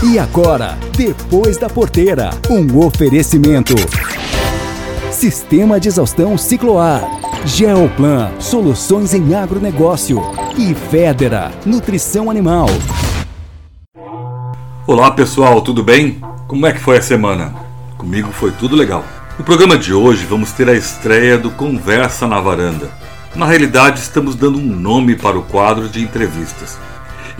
E agora, depois da porteira, um oferecimento. Sistema de exaustão Cicloar. Geoplan, soluções em agronegócio. E Federa, nutrição animal. Olá pessoal, tudo bem? Como é que foi a semana? Comigo foi tudo legal. No programa de hoje vamos ter a estreia do Conversa na Varanda. Na realidade, estamos dando um nome para o quadro de entrevistas.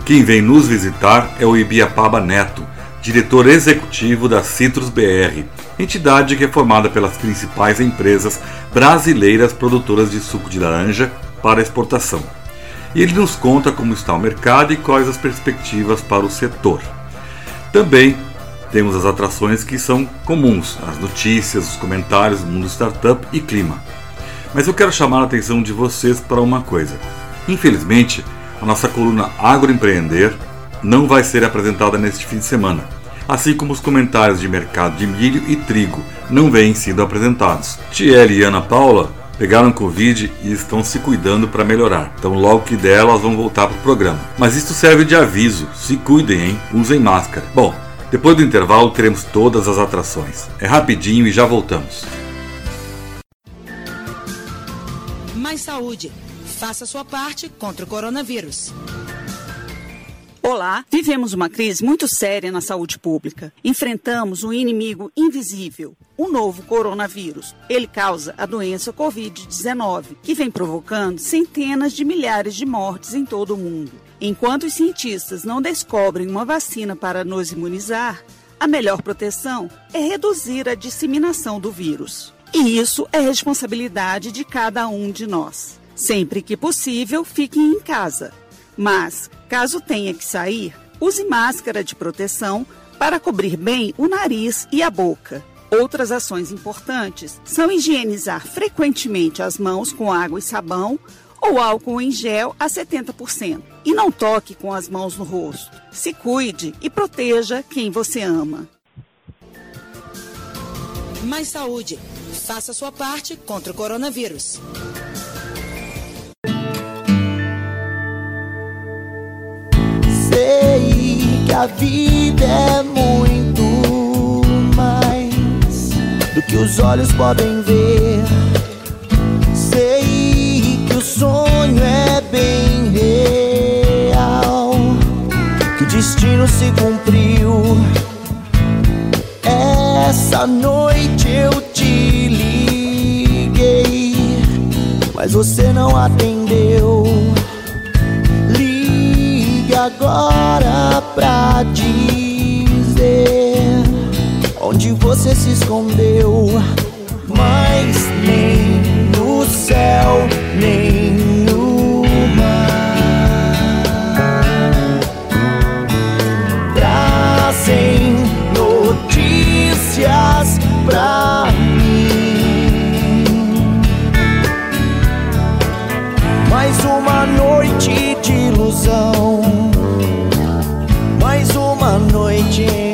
Quem vem nos visitar é o Ibiapaba Neto, diretor executivo da Citrus BR, entidade que é formada pelas principais empresas brasileiras produtoras de suco de laranja para exportação. E ele nos conta como está o mercado e quais as perspectivas para o setor. Também temos as atrações que são comuns, as notícias, os comentários, mundo startup e clima. Mas eu quero chamar a atenção de vocês para uma coisa. Infelizmente, a nossa coluna Agroempreender não vai ser apresentada neste fim de semana, assim como os comentários de mercado de milho e trigo não vêm sendo apresentados. Tiele e Ana Paula pegaram Covid e estão se cuidando para melhorar. Então, logo que der, elas vão voltar para o programa. Mas isso serve de aviso: se cuidem, hein? Usem máscara. Bom, depois do intervalo teremos todas as atrações. É rapidinho e já voltamos. Mais saúde Faça sua parte contra o coronavírus. Olá, vivemos uma crise muito séria na saúde pública. Enfrentamos um inimigo invisível, o novo coronavírus. Ele causa a doença Covid-19, que vem provocando centenas de milhares de mortes em todo o mundo. Enquanto os cientistas não descobrem uma vacina para nos imunizar, a melhor proteção é reduzir a disseminação do vírus. E isso é responsabilidade de cada um de nós. Sempre que possível, fique em casa. Mas, caso tenha que sair, use máscara de proteção para cobrir bem o nariz e a boca. Outras ações importantes são higienizar frequentemente as mãos com água e sabão ou álcool em gel a 70%. E não toque com as mãos no rosto. Se cuide e proteja quem você ama. Mais saúde. Faça sua parte contra o coronavírus. A vida é muito mais do que os olhos podem ver. Sei que o sonho é bem real, que o destino se cumpriu. Essa noite eu te liguei, mas você não atendeu agora pra dizer onde você se escondeu. Mas nem no céu, nem noite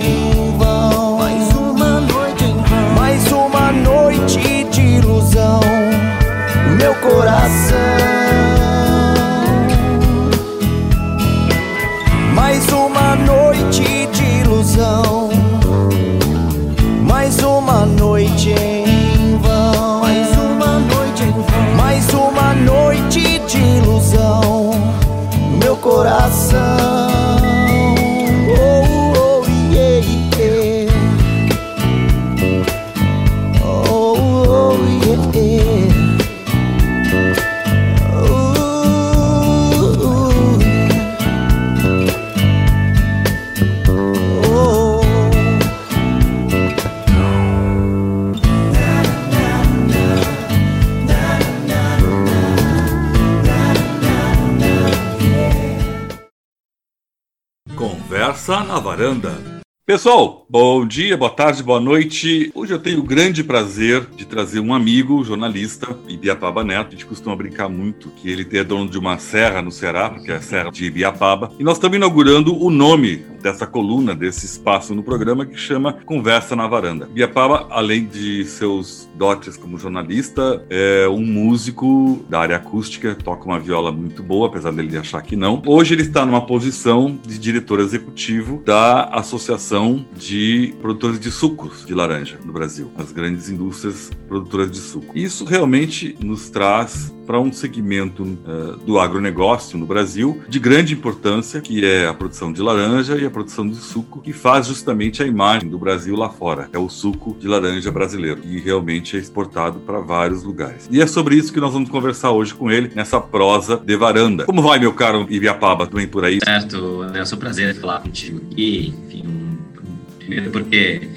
Varanda. Pessoal, bom dia, boa tarde, boa noite. Hoje eu tenho o grande prazer de trazer um amigo, jornalista, Ibiapaba Neto. A gente costuma brincar muito que ele é dono de uma serra no Ceará, porque é a Serra de Ibiapaba. E nós estamos inaugurando o nome dessa coluna, desse espaço no programa que chama Conversa na Varanda. Biapaba, além de seus dotes como jornalista, é um músico da área acústica, toca uma viola muito boa, apesar dele achar que não. Hoje ele está numa posição de diretor executivo da Associação de Produtores de Sucos de Laranja no Brasil, as grandes indústrias produtoras de suco. Isso realmente nos traz para um segmento uh, do agronegócio no Brasil de grande importância, que é a produção de laranja e a produção de suco, que faz justamente a imagem do Brasil lá fora. É o suco de laranja brasileiro, e realmente é exportado para vários lugares. E é sobre isso que nós vamos conversar hoje com ele, nessa prosa de varanda. Como vai, meu caro Ibiapaba? Tudo bem por aí? Certo, é um prazer falar contigo aqui. Enfim, primeiro porque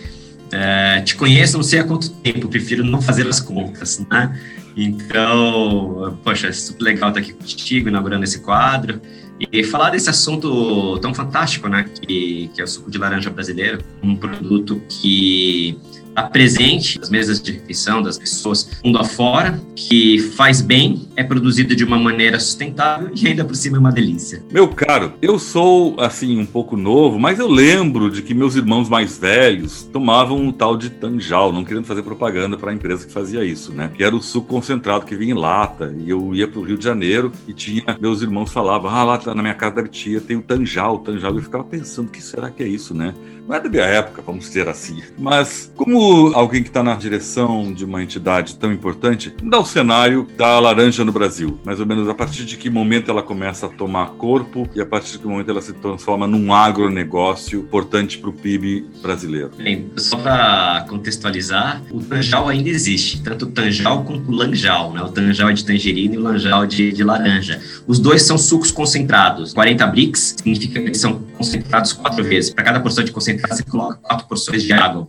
é, te conheço não sei há quanto tempo, prefiro não fazer as contas, né? Então, poxa, é super legal estar aqui contigo, inaugurando esse quadro. E falar desse assunto tão fantástico, né? Que, que é o suco de laranja brasileiro, um produto que está presente nas mesas de refeição das pessoas mundo afora, que faz bem, é produzido de uma maneira sustentável e ainda por cima é uma delícia. Meu caro, eu sou assim um pouco novo, mas eu lembro de que meus irmãos mais velhos tomavam um tal de tanjal, não querendo fazer propaganda para a empresa que fazia isso, né? Que era o suco concentrado que vinha em lata. E eu ia para o Rio de Janeiro e tinha meus irmãos falavam: "Ah, lá na minha casa da tia tem o tanjal, o tanjal". Eu ficava pensando, o que será que é isso, né? Não é da minha época, vamos dizer assim. Mas como alguém que está na direção de uma entidade tão importante, dá o cenário da laranja no Brasil. Mais ou menos a partir de que momento ela começa a tomar corpo e a partir de que momento ela se transforma num agronegócio importante para o PIB brasileiro. Bem, só para contextualizar, o tanjal ainda existe, tanto o tanjal quanto o lanjal. Né? O tanjal é de tangerina e o lanjal de, de laranja. Os dois são sucos concentrados. 40 bricks significa que eles são concentrados quatro vezes. Para cada porção de concentrado, você coloca quatro porções de água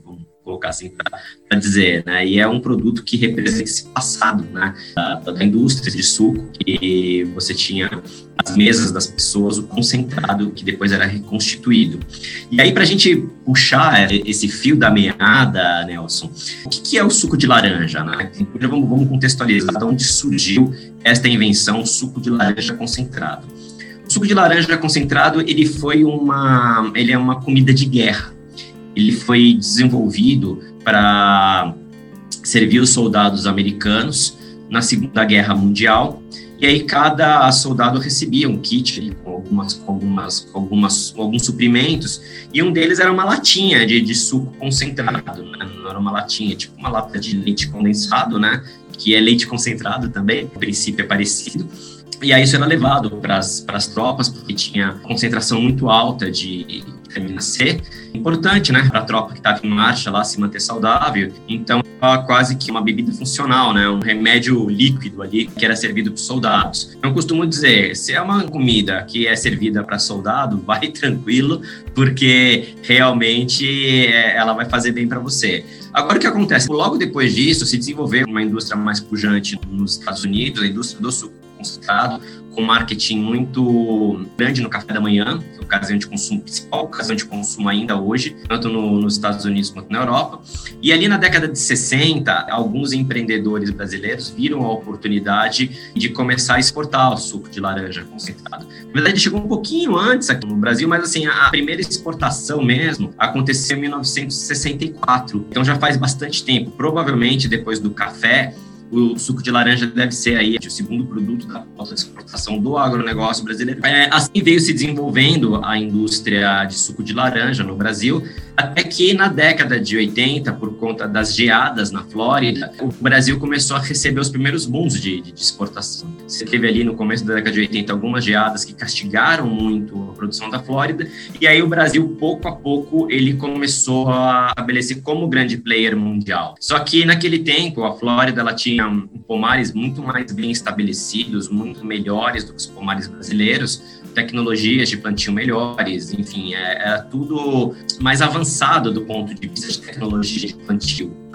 colocar assim para dizer, né? E é um produto que representa esse passado, né? Da, da indústria de suco, que você tinha as mesas das pessoas, o concentrado que depois era reconstituído. E aí, para a gente puxar esse fio da meada, Nelson, o que, que é o suco de laranja? Né? Vamos, vamos contextualizar de onde surgiu esta invenção, suco de laranja concentrado. O suco de laranja concentrado, ele foi uma, ele é uma comida de guerra ele foi desenvolvido para servir os soldados americanos na Segunda Guerra Mundial. E aí cada soldado recebia um kit com algumas, algumas, algumas, alguns suprimentos, e um deles era uma latinha de, de suco concentrado, né? não era uma latinha, tipo uma lata de leite condensado, né? Que é leite concentrado também, o princípio é parecido. E aí isso era levado para as tropas, porque tinha concentração muito alta de vitamina C, importante, né, para a tropa que estava em marcha lá se manter saudável. Então, quase que uma bebida funcional, né, um remédio líquido ali que era servido para os soldados. Então, eu costumo dizer, se é uma comida que é servida para soldado, vai tranquilo, porque realmente é, ela vai fazer bem para você. Agora, o que acontece? Logo depois disso, se desenvolveu uma indústria mais pujante nos Estados Unidos, a indústria do suco concentrado, com marketing muito grande no café da manhã, que é a ocasião de consumo, principal ocasião de consumo ainda hoje, tanto no, nos Estados Unidos quanto na Europa. E ali na década de 60, alguns empreendedores brasileiros viram a oportunidade de começar a exportar o suco de laranja concentrado. Na verdade, chegou um pouquinho antes aqui no Brasil, mas assim, a primeira exportação mesmo aconteceu em 1964. Então já faz bastante tempo. Provavelmente depois do café, o suco de laranja deve ser aí o segundo produto da exportação do agronegócio brasileiro. É, assim veio se desenvolvendo a indústria de suco de laranja no Brasil, até que na década de 80, por conta das geadas na Flórida, o Brasil começou a receber os primeiros bons de, de exportação. Você teve ali no começo da década de 80 algumas geadas que castigaram muito a produção da Flórida, e aí o Brasil, pouco a pouco, ele começou a estabelecer como grande player mundial. Só que naquele tempo, a Flórida ela tinha pomares muito mais bem estabelecidos, muito melhores do que os pomares brasileiros, tecnologias de plantio melhores, enfim, é, era tudo mais avançado do ponto de vista de tecnologia de plantio.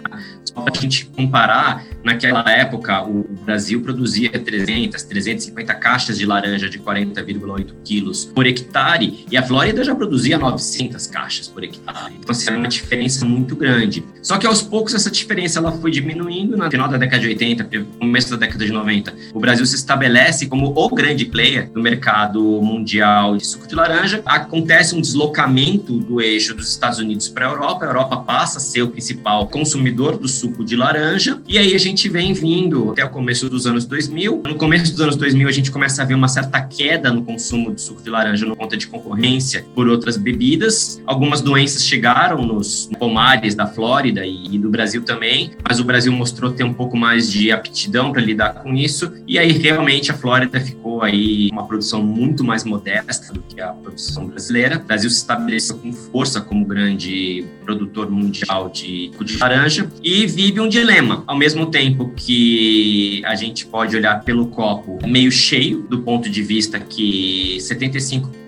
Só para a gente comparar, naquela época o Brasil produzia 300, 350 caixas de laranja de 40,8 quilos por hectare e a Flórida já produzia 900 caixas por hectare. Então, assim, era uma diferença muito grande. Só que aos poucos essa diferença ela foi diminuindo no final da década de 80, começo da década de 90. O Brasil se estabelece como o grande player no mercado mundial de suco de laranja. Acontece um deslocamento do eixo dos Estados Unidos para a Europa. A Europa passa a ser o principal consumidor do suco de laranja. E aí a gente vem vindo até o começo dos anos 2000. No começo dos anos 2000 a gente começa a ver uma certa queda no consumo de suco de laranja no conta de concorrência por outras bebidas. Algumas doenças chegaram nos pomares da Flórida e do Brasil também, mas o Brasil mostrou ter um pouco mais de aptidão para lidar com isso. E aí realmente a Flórida ficou aí uma produção muito mais modesta do que a produção brasileira. O Brasil se estabeleceu com força como grande produtor mundial de suco de laranja e vive um dilema. Ao mesmo tempo que a gente pode olhar pelo copo meio cheio, do ponto de vista que 75%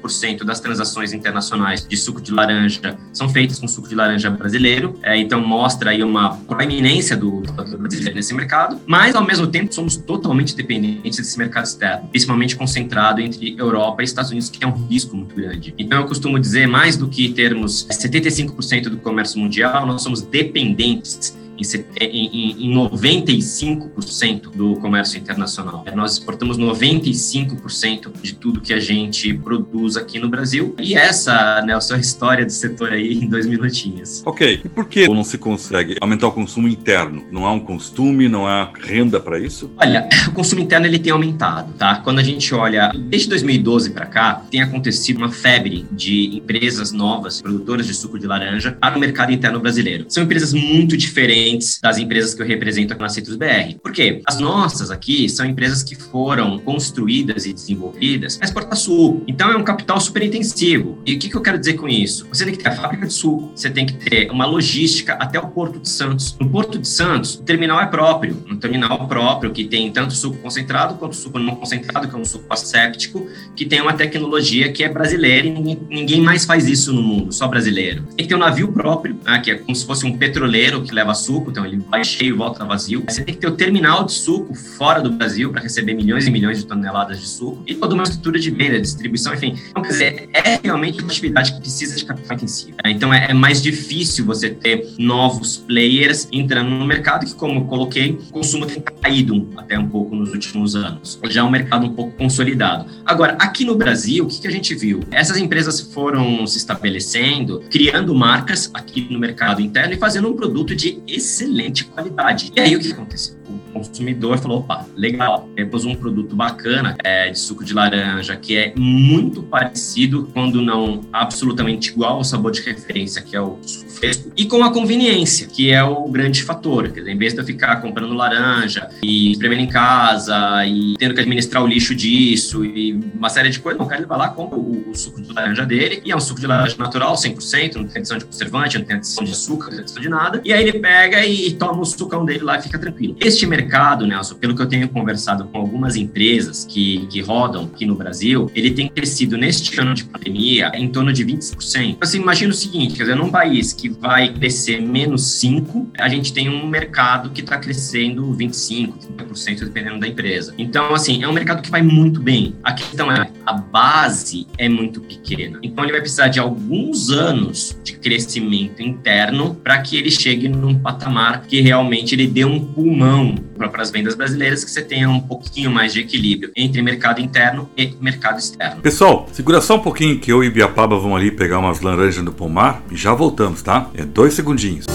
das transações internacionais de suco de laranja são feitas com suco de laranja brasileiro, é, então mostra aí uma proeminência do, do brasileiro nesse mercado, mas ao mesmo tempo somos totalmente dependentes desse mercado externo, principalmente concentrado entre Europa e Estados Unidos, que é um risco muito grande. Então eu costumo dizer, mais do que termos 75% do comércio mundial, nós somos dependentes em, 95% do comércio internacional. Nós exportamos 95% de tudo que a gente produz aqui no Brasil. E essa, Nelson, é a história do setor aí em dois minutinhos. Ok. E por que não se consegue aumentar o consumo interno? Não há um costume, não há renda para isso? Olha, o consumo interno ele tem aumentado, tá? Quando a gente olha, desde 2012 para cá, tem acontecido uma febre de empresas novas, produtoras de suco de laranja, para o mercado interno brasileiro. São empresas muito diferentes diferentes das empresas que eu represento aqui na Citrus BR. Por quê? As nossas aqui são empresas que foram construídas e desenvolvidas para exportar suco. Então é um capital super intensivo. E o que, que eu quero dizer com isso? Você tem que ter a fábrica de suco, você tem que ter uma logística até o Porto de Santos. No Porto de Santos, o terminal é próprio, um terminal próprio que tem tanto suco concentrado quanto suco não concentrado, que é um suco asséptico, que tem uma tecnologia que é brasileira e ninguém, ninguém mais faz isso no mundo, só brasileiro. Tem que ter um navio próprio, né, que é como se fosse um petroleiro que leva suco suco, então ele vai cheio volta vazio. Você tem que ter o terminal de suco fora do Brasil para receber milhões e milhões de toneladas de suco e toda uma estrutura de venda, distribuição, enfim. Então, quer dizer, é realmente uma atividade que precisa de capital intensivo. Né? Então, é, é, mais difícil você ter novos players entrando no mercado que, como eu coloquei, o consumo tem caído até um pouco nos últimos anos. Já é um mercado um pouco consolidado. Agora, aqui no Brasil, o que, que a gente viu? Essas empresas foram se estabelecendo, criando marcas aqui no mercado interno e fazendo um produto de excelente qualidade. E aí o que aconteceu? O consumidor falou: opa, legal, temos um produto bacana é, de suco de laranja que é muito parecido, quando não absolutamente igual ao sabor de referência, que é o suco fresco, e com a conveniência, que é o grande fator. Quer dizer, em vez de eu ficar comprando laranja e espremendo em casa e tendo que administrar o lixo disso e uma série de coisas, não, o cara vai lá, compra o, o, suco de laranja dele, e é um suco de laranja natural, 100%, não tem adição de conservante, não tem adição de açúcar, não tem adição de nada, e aí ele pega e, e toma o sucão dele lá e fica tranquilo. Este mercado, Nelson, pelo que eu tenho conversado com algumas empresas que, que rodam aqui no Brasil, ele tem crescido neste ano de pandemia em torno de 20%. Assim, imagina o seguinte, quer dizer, num país que vai crescer menos 5, a gente tem um mercado que está crescendo 25, 30%, dependendo da empresa. Então, assim, é um mercado que vai muito bem. A questão é, a base é muito pequena. Então, ele vai precisar de alguns anos de crescimento interno para que ele chegue num patamar que realmente ele dê um pulmão para as vendas brasileiras, que você tenha um pouquinho mais de equilíbrio entre mercado interno e mercado externo. Pessoal, segura só um pouquinho que eu e Biapaba vamos ali pegar umas laranjas no pomar e já voltamos, tá? É dois segundinhos.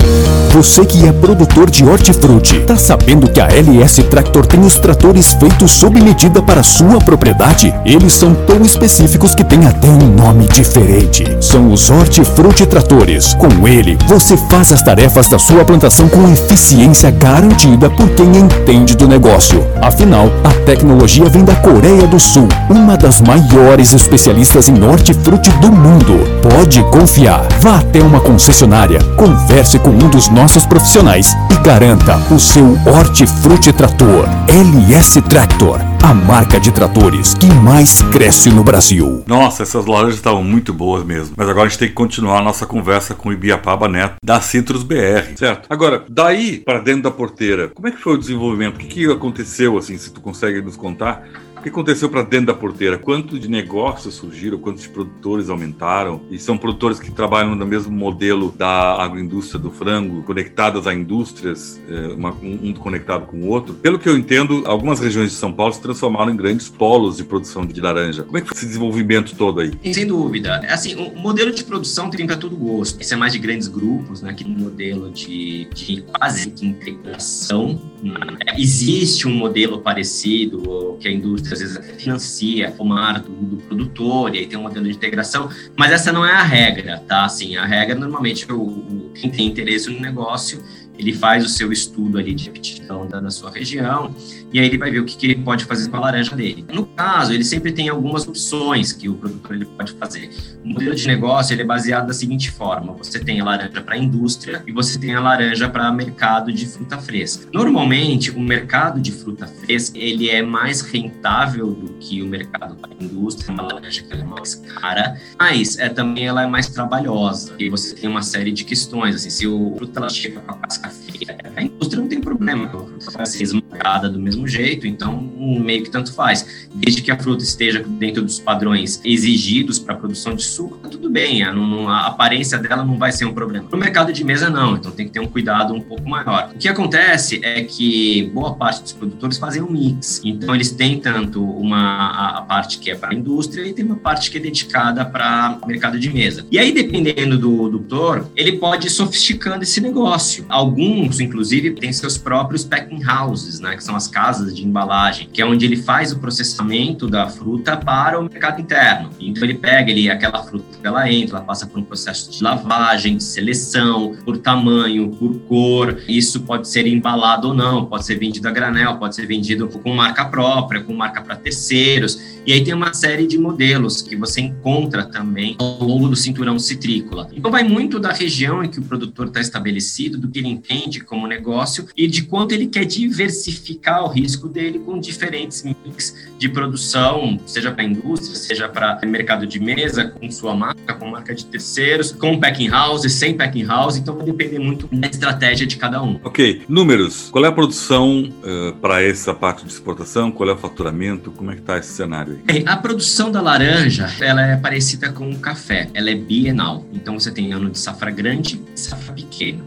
Você que é produtor de hortifruti, tá sabendo que a LS Tractor tem os tratores feitos sob medida para sua propriedade? Eles são tão específicos que tem até um nome diferente. São os Hortifruti Tratores. Com ele, você faz as tarefas da sua plantação com eficiência garantida por quem entende do negócio. Afinal, a tecnologia vem da Coreia do Sul, uma das maiores especialistas em hortifruti do mundo. Pode confiar. Vá até uma concessionária, converse com um dos nossos profissionais e garanta o seu hortifruti trator. LS Tractor a marca de tratores que mais cresce no Brasil. Nossa, essas laranjas estavam muito boas mesmo. Mas agora a gente tem que continuar a nossa conversa com o Ibiapaba Neto, da Citrus BR, certo? Agora, daí para dentro da porteira, como é que foi o desenvolvimento? O que, que aconteceu, assim, se tu consegue nos contar? O que aconteceu para dentro da porteira? Quanto de negócios surgiram? Quantos produtores aumentaram? E são produtores que trabalham no mesmo modelo da agroindústria do frango, conectadas a indústrias, uma, um conectado com o outro. Pelo que eu entendo, algumas regiões de São Paulo se transformaram em grandes polos de produção de laranja. Como é que foi esse desenvolvimento todo aí? Sem dúvida. É assim, o modelo de produção tem para todo gosto. Esse é mais de grandes grupos, né? Que um modelo de, de quase integração. Né? Existe um modelo parecido que a indústria às vezes até financia o mar do, do, produtor, e aí tem um modelo de integração, mas essa não é a regra, tá? Assim, a regra normalmente o, o quem tem interesse no negócio ele faz o seu estudo ali de aptidão da, da sua região e aí ele vai ver o que, que, ele pode fazer com a laranja dele. No caso, ele sempre tem algumas opções que o produtor ele pode fazer. O modelo de negócio ele é baseado da seguinte forma: você tem a laranja para indústria e você tem a laranja para mercado de fruta fresca. Normalmente, o mercado de fruta fresca ele é mais rentável do que o mercado para indústria. Uma laranja que é mais cara, mas é também ela é mais trabalhosa. E você tem uma série de questões. Assim, se o fruta ela chega com a casca feia, a indústria não tem problema. A fruta vai ser esmagada do mesmo mesmo jeito, então meio que tanto faz. Desde que a fruta esteja dentro dos padrões exigidos para a produção de suco, tá tudo bem, a, não, a aparência dela não vai ser um problema. No mercado de mesa, não, então tem que ter um cuidado um pouco maior. O que acontece é que boa parte dos produtores fazem um mix, então eles têm tanto uma a, a parte que é para a indústria e tem uma parte que é dedicada para o mercado de mesa. E aí, dependendo do, do produtor, ele pode ir sofisticando esse negócio. Alguns, inclusive, têm seus próprios packing houses, né, que são as casas casas de embalagem, que é onde ele faz o processamento da fruta para o mercado interno. Então ele pega ele, aquela fruta ela entra, ela passa por um processo de lavagem, de seleção, por tamanho, por cor. Isso pode ser embalado ou não, pode ser vendido a granel, pode ser vendido com marca própria, com marca para terceiros. E aí tem uma série de modelos que você encontra também ao longo do cinturão citrícola. Então vai muito da região em que o produtor está estabelecido, do que ele entende como negócio e de quanto ele quer diversificar o risco dele com diferentes mix de produção, seja para indústria, seja para mercado de mesa, com sua marca, com marca de terceiros, com packing house, sem packing house. Então vai depender muito da estratégia de cada um. Ok, números. Qual é a produção uh, eh, para essa parte de exportação? Qual é o faturamento? Como é que está esse cenário aí? Bem, a produção da laranja, ela é parecida com o café. Ela é bienal. Então você tem ano de safra grande e safra pequena.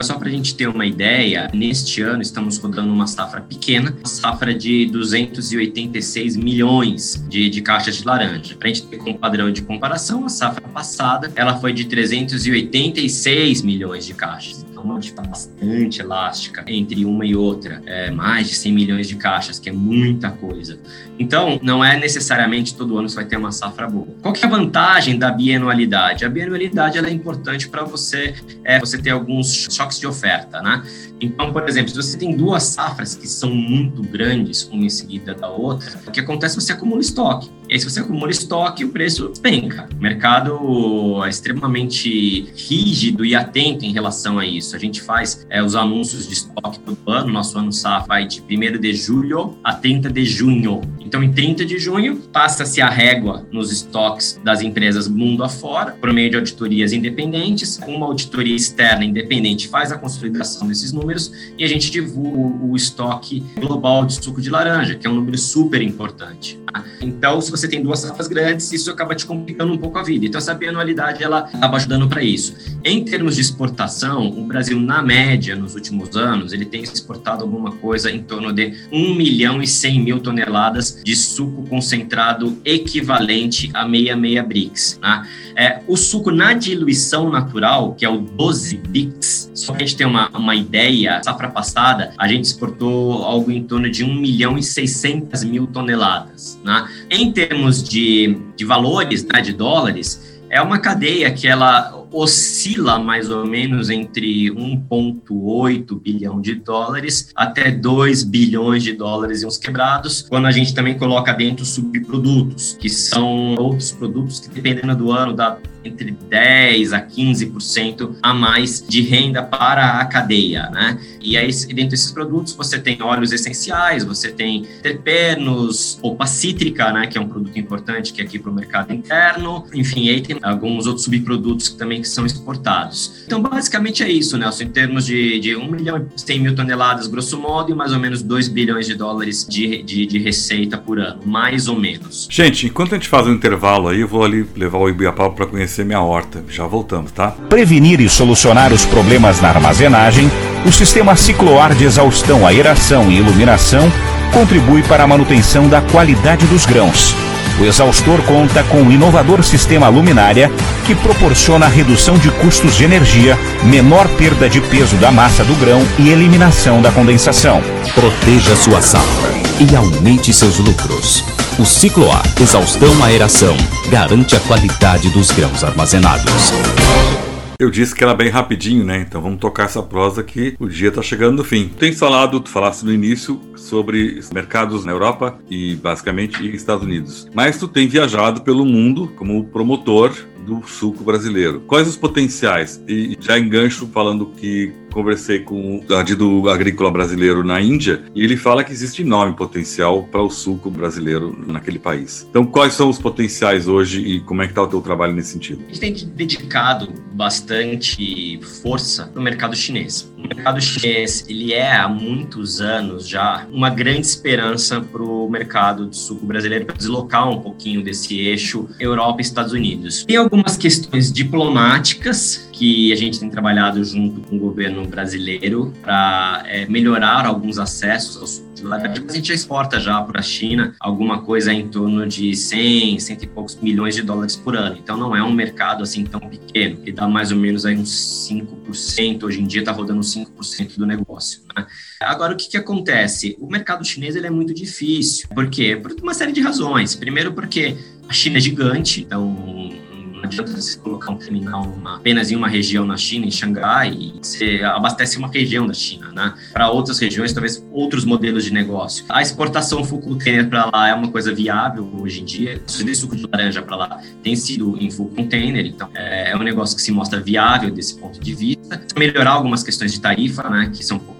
Só para a gente ter uma ideia, neste ano estamos rodando uma safra pequena, uma safra de 286 milhões de, de caixas de laranja. Para a gente ter como padrão de comparação, a safra passada ela foi de 386 milhões de caixas uma diferença bastante elástica entre uma e outra, é, mais de 100 milhões de caixas, que é muita coisa. Então, não é necessariamente todo ano você vai ter uma safra boa. Qual que é a vantagem da bianualidade? A bianualidade ela é importante para você, é, você ter alguns choques de oferta, né? Então, por exemplo, se você tem duas safras que são muito grandes, uma em seguida da outra, o que acontece é que você acumula estoque. E aí, se você acumula estoque, o preço penca. O mercado é extremamente rígido e atento em relação a isso. A gente faz é, os anúncios de estoque todo ano. Nosso ano safra vai de 1 de julho a 30 de junho. Então, em 30 de junho, passa-se a régua nos estoques das empresas mundo afora, por meio de auditorias independentes. Uma auditoria externa independente faz a consolidação desses números e a gente divulga o, o estoque global de suco de laranja, que é um número super importante. Tá? Então, se você tem duas safras grandes, isso acaba te complicando um pouco a vida. Então, essa bianualidade, ela acaba ajudando para isso. Em termos de exportação, o Brasil, na média, nos últimos anos, ele tem exportado alguma coisa em torno de 1 milhão e 100 mil toneladas de suco concentrado equivalente a 66 BRICS. Né? É, o suco na diluição natural, que é o 12 BRICS, só que a gente tem uma, uma ideia, safra passada, a gente exportou algo em torno de 1 milhão e 600 mil toneladas. Né? Em de, de valores, né, de dólares, é uma cadeia que ela oscila mais ou menos entre 1,8 bilhão de dólares até 2 bilhões de dólares e uns quebrados, quando a gente também coloca dentro subprodutos, que são outros produtos que, dependendo do ano, dá entre 10 a 15% a mais de renda para a cadeia, né? E aí, dentro desses produtos, você tem óleos essenciais, você tem terpenos, polpa cítrica, né, que é um produto importante que é aqui para o mercado interno, enfim, aí tem alguns outros subprodutos que também que são exportados. Então, basicamente é isso, Nelson, em termos de, de 1 milhão e 100 mil toneladas, grosso modo, e mais ou menos 2 bilhões de dólares de, de, de receita por ano, mais ou menos. Gente, enquanto a gente faz um intervalo aí, eu vou ali levar o Ibiapau para conhecer minha horta. Já voltamos, tá? Prevenir e solucionar os problemas na armazenagem, o sistema cicloar de exaustão, aeração e iluminação contribui para a manutenção da qualidade dos grãos. O exaustor conta com um inovador sistema luminária que proporciona redução de custos de energia, menor perda de peso da massa do grão e eliminação da condensação. Proteja sua safra e aumente seus lucros. O ciclo A, exaustão aeração, garante a qualidade dos grãos armazenados. Eu disse que era bem rapidinho, né? Então vamos tocar essa prosa que o dia está chegando no fim. Tem falado, tu falaste no início, sobre mercados na Europa e basicamente em Estados Unidos. Mas tu tem viajado pelo mundo como promotor do suco brasileiro. Quais os potenciais? E já engancho falando que conversei com o adido agrícola brasileiro na Índia e ele fala que existe enorme potencial para o suco brasileiro naquele país. Então, quais são os potenciais hoje e como é que está o teu trabalho nesse sentido? A gente tem dedicado bastante força para o mercado chinês. O mercado chinês, ele é há muitos anos já uma grande esperança para o mercado de suco brasileiro para deslocar um pouquinho desse eixo Europa e Estados Unidos. Tem algumas questões diplomáticas que a gente tem trabalhado junto com o governo brasileiro para é, melhorar alguns acessos ao suco de laranja. A gente já exporta já para a China alguma coisa em torno de 100, cento e poucos milhões de dólares por ano. Então não é um mercado assim tão pequeno, que dá mais ou menos aí uns 5%. Hoje em dia está rodando 5% do negócio. Né? Agora, o que, que acontece? O mercado chinês ele é muito difícil. Por quê? Por uma série de razões. Primeiro porque a China é gigante, então não adianta você colocar um terminal uma, apenas em uma região na China, em Xangai, e você abastece uma região da China, né? Para outras regiões, talvez outros modelos de negócio. A exportação full container para lá é uma coisa viável hoje em dia. O suco de laranja para lá tem sido em full container, então é, é um negócio que se mostra viável desse ponto de vista. Melhorar algumas questões de tarifa, né? Que são um pouco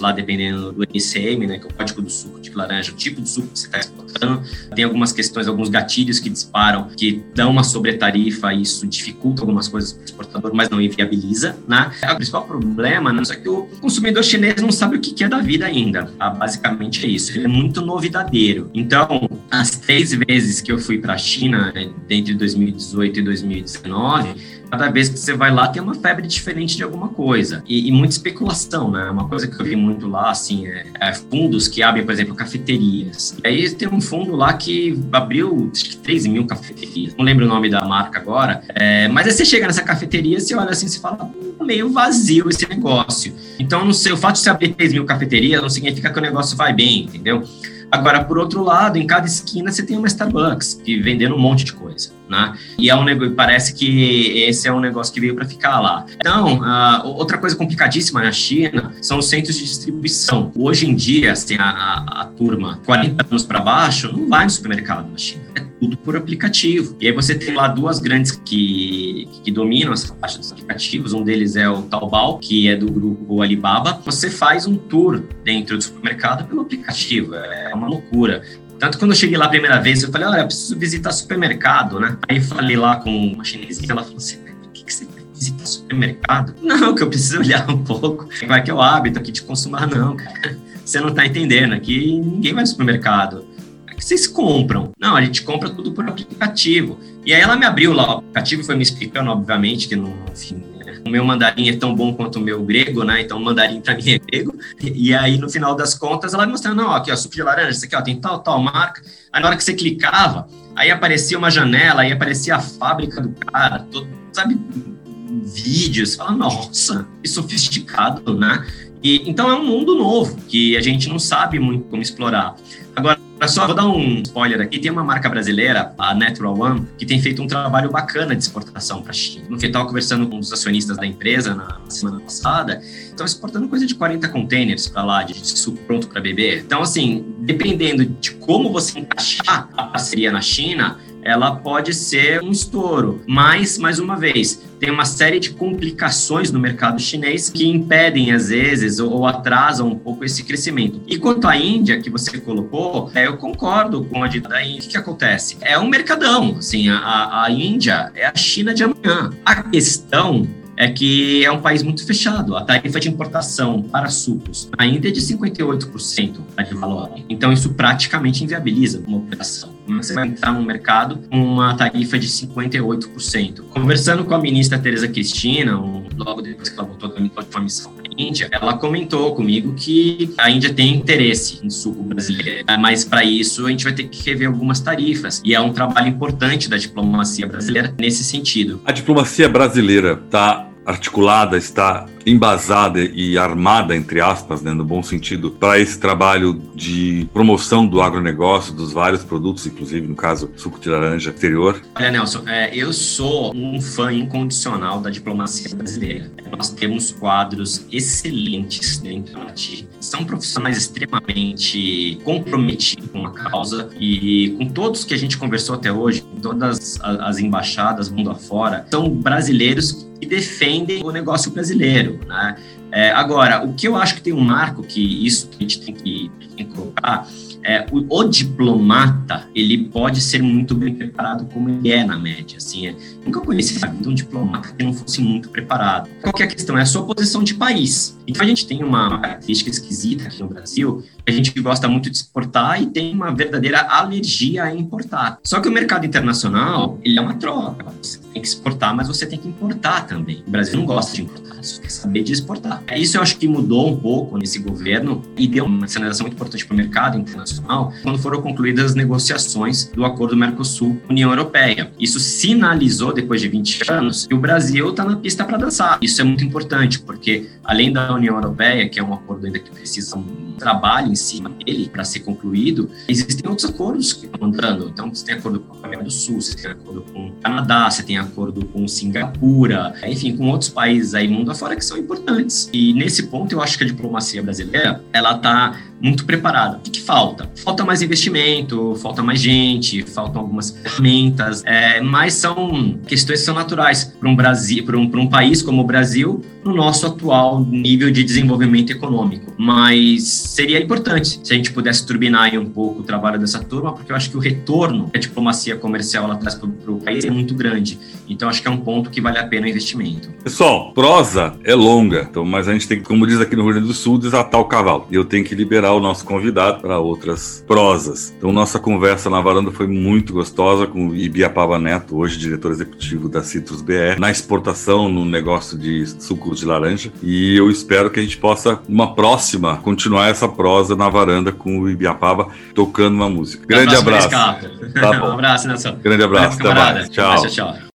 lá, dependendo do NCM, né, que é o código do suco de laranja, o tipo de suco que você está exportando. Tem algumas questões, alguns gatilhos que disparam, que dão uma sobretarifa, e isso dificulta algumas coisas para o exportador, mas não inviabiliza. Né? O principal problema né, é que o consumidor chinês não sabe o que é da vida ainda. Ah, basicamente é isso. Ele é muito novidadeiro. Então, as três vezes que eu fui para a China, né, entre 2018 e 2019, cada vez que você vai lá tem uma febre diferente de alguma coisa. E, e muita especulação, né? Uma coisa que eu vi muito lá, assim, é, é, fundos que abrem, por exemplo, cafeterias. E aí tem um fundo lá que abriu, acho que 3 mil cafeterias. Não lembro o nome da marca agora. É, mas aí você chega nessa cafeteria, você olha assim, você fala, meio vazio esse negócio. Então, não sei, o fato de você abrir 3 mil cafeterias não significa que o negócio vai bem, entendeu? Agora, por outro lado, em cada esquina você tem uma Starbucks que vendendo um monte de coisa, né? E é um negócio, parece que esse é um negócio que veio para ficar lá. Então, uh, outra coisa complicadíssima na China são os centros de distribuição. Hoje em dia, assim, a, a, a turma 40 anos para baixo não vai no supermercado na China. É tudo por aplicativo. E aí você tem lá duas grandes que, que dominam essa faixa dos aplicativos. Um deles é o Taobao, que é do grupo Alibaba. Você faz um tour dentro do supermercado pelo aplicativo. É uma loucura. Tanto quando eu cheguei lá a primeira vez, eu falei, olha, eu preciso visitar supermercado, né? Aí falei lá com uma chinesinha, ela falou assim, por que, que você visitar supermercado? Não, que eu preciso olhar um pouco. Vai que é o hábito aqui de consumar, não, cara. Você não tá entendendo, aqui ninguém vai no supermercado que vocês compram? Não, a gente compra tudo por aplicativo. E aí ela me abriu lá o aplicativo e foi me explicando, obviamente, que no fim, né, o meu mandarim é tão bom quanto o meu grego, né? Então, o mandarim para mim é grego. E aí, no final das contas, ela me mostrando, não, ó, aqui, ó, suco de laranja, isso aqui, ó, tem tal, tal marca. Aí, na hora que você clicava, aí aparecia uma janela, aí aparecia a fábrica do cara, todo, sabe, vídeos. Fala, nossa, que sofisticado, né? E, então, é um mundo novo que a gente não sabe muito como explorar. Agora, Só vou dar um spoiler aqui. Tem uma marca brasileira, a Natural One, que tem feito um trabalho bacana de exportação para a China. No estava conversando com os acionistas da empresa na semana passada, estão exportando coisa de 40 containers para lá de suco pronto para beber. Então, assim, dependendo de como você encaixar a parceria na China, ela pode ser um estouro. Mas, mais uma vez, tem uma série de complicações no mercado chinês que impedem, às vezes, ou, atrasam um pouco esse crescimento. E quanto à Índia, que você colocou, é, eu concordo com a dita da Índia. O que, acontece? É um mercadão. Assim, a, a Índia é a China de amanhã. A questão é que é um país muito fechado. A tarifa de importação para sucos ainda é de 58% de valor. Então, isso praticamente inviabiliza uma operação. Você vai entrar no mercado com uma tarifa de 58%. Conversando com a ministra Tereza Cristina, logo depois que ela voltou da uma missão para a Índia, ela comentou comigo que a Índia tem interesse em suco brasileiro, mas para isso a gente vai ter que rever algumas tarifas. E é um trabalho importante da diplomacia brasileira nesse sentido. A diplomacia brasileira está articulada, está embasada e armada, entre aspas, né, no bom sentido, para esse trabalho de promoção do agronegócio, dos vários produtos, inclusive, no caso, suco de laranja exterior? Olha, Nelson, é, eu sou um fã incondicional da diplomacia brasileira. Nós temos quadros excelentes dentro da TI. São profissionais extremamente comprometidos com a causa e com todos que a gente conversou até hoje, todas as embaixadas mundo afora, são brasileiros que defendem o negócio brasileiro, né? É, agora, o que eu acho que tem um marco que isso a gente tem que, tem que colocar é, o, o, diplomata ele pode ser muito bem preparado como ele é na média. Assim, é, nunca conheci vida um diplomata que não fosse muito preparado. Qual é a questão? É a sua posição de país. Então a gente tem uma característica esquisita aqui no Brasil, a gente gosta muito de exportar e tem uma verdadeira alergia a importar. Só que o mercado internacional, ele é uma troca. Você tem que exportar, mas você tem que importar também. O Brasil não gosta de importar, só quer saber de exportar. Isso eu acho que mudou um pouco nesse governo e deu uma sinalização muito importante para o mercado internacional quando foram concluídas as negociações do acordo Mercosul-União Europeia. Isso sinalizou, depois de 20 anos, que o Brasil está na pista para dançar. Isso é muito importante, porque além da União Europeia, que é um acordo ainda que precisa um trabalho em cima dele para ser concluído, existem outros acordos que estão andando. Então, você tem acordo com a Coreia do Sul, você tem acordo com o Canadá, você tem acordo com Singapura, enfim, com outros países aí mundo afora que são importantes. E nesse ponto, eu acho que a diplomacia brasileira, ela está muito preparada. O que, que, falta? Falta mais investimento, falta mais gente, faltam algumas ferramentas, é, mas são questões que são naturais para um Brasil, para um, um país como o Brasil, no nosso atual nível de desenvolvimento econômico. Mas seria importante se a gente pudesse turbinar um pouco o trabalho dessa turma, porque eu acho que o retorno que a diplomacia comercial ela traz para o país é muito grande. Então acho que é um ponto que vale a pena o investimento. Pessoal, prosa é longa, então, mas a gente tem que, como diz aqui no Rio Grande do Sul, desatar o cavalo. E eu tenho que liberar o nosso convidado para outras prosas. Então nossa conversa na varanda foi muito gostosa com o Ibiapaba Neto, hoje diretor executivo da Citrus BR, na exportação no negócio de suco de laranja. E eu espero que a gente possa, numa próxima, continuar essa prosa na varanda com o Ibiapaba tocando uma música. Grande abraço. Tá um abraço, Nelson. Grande abraço. Até mais. Tchau. tchau, tchau.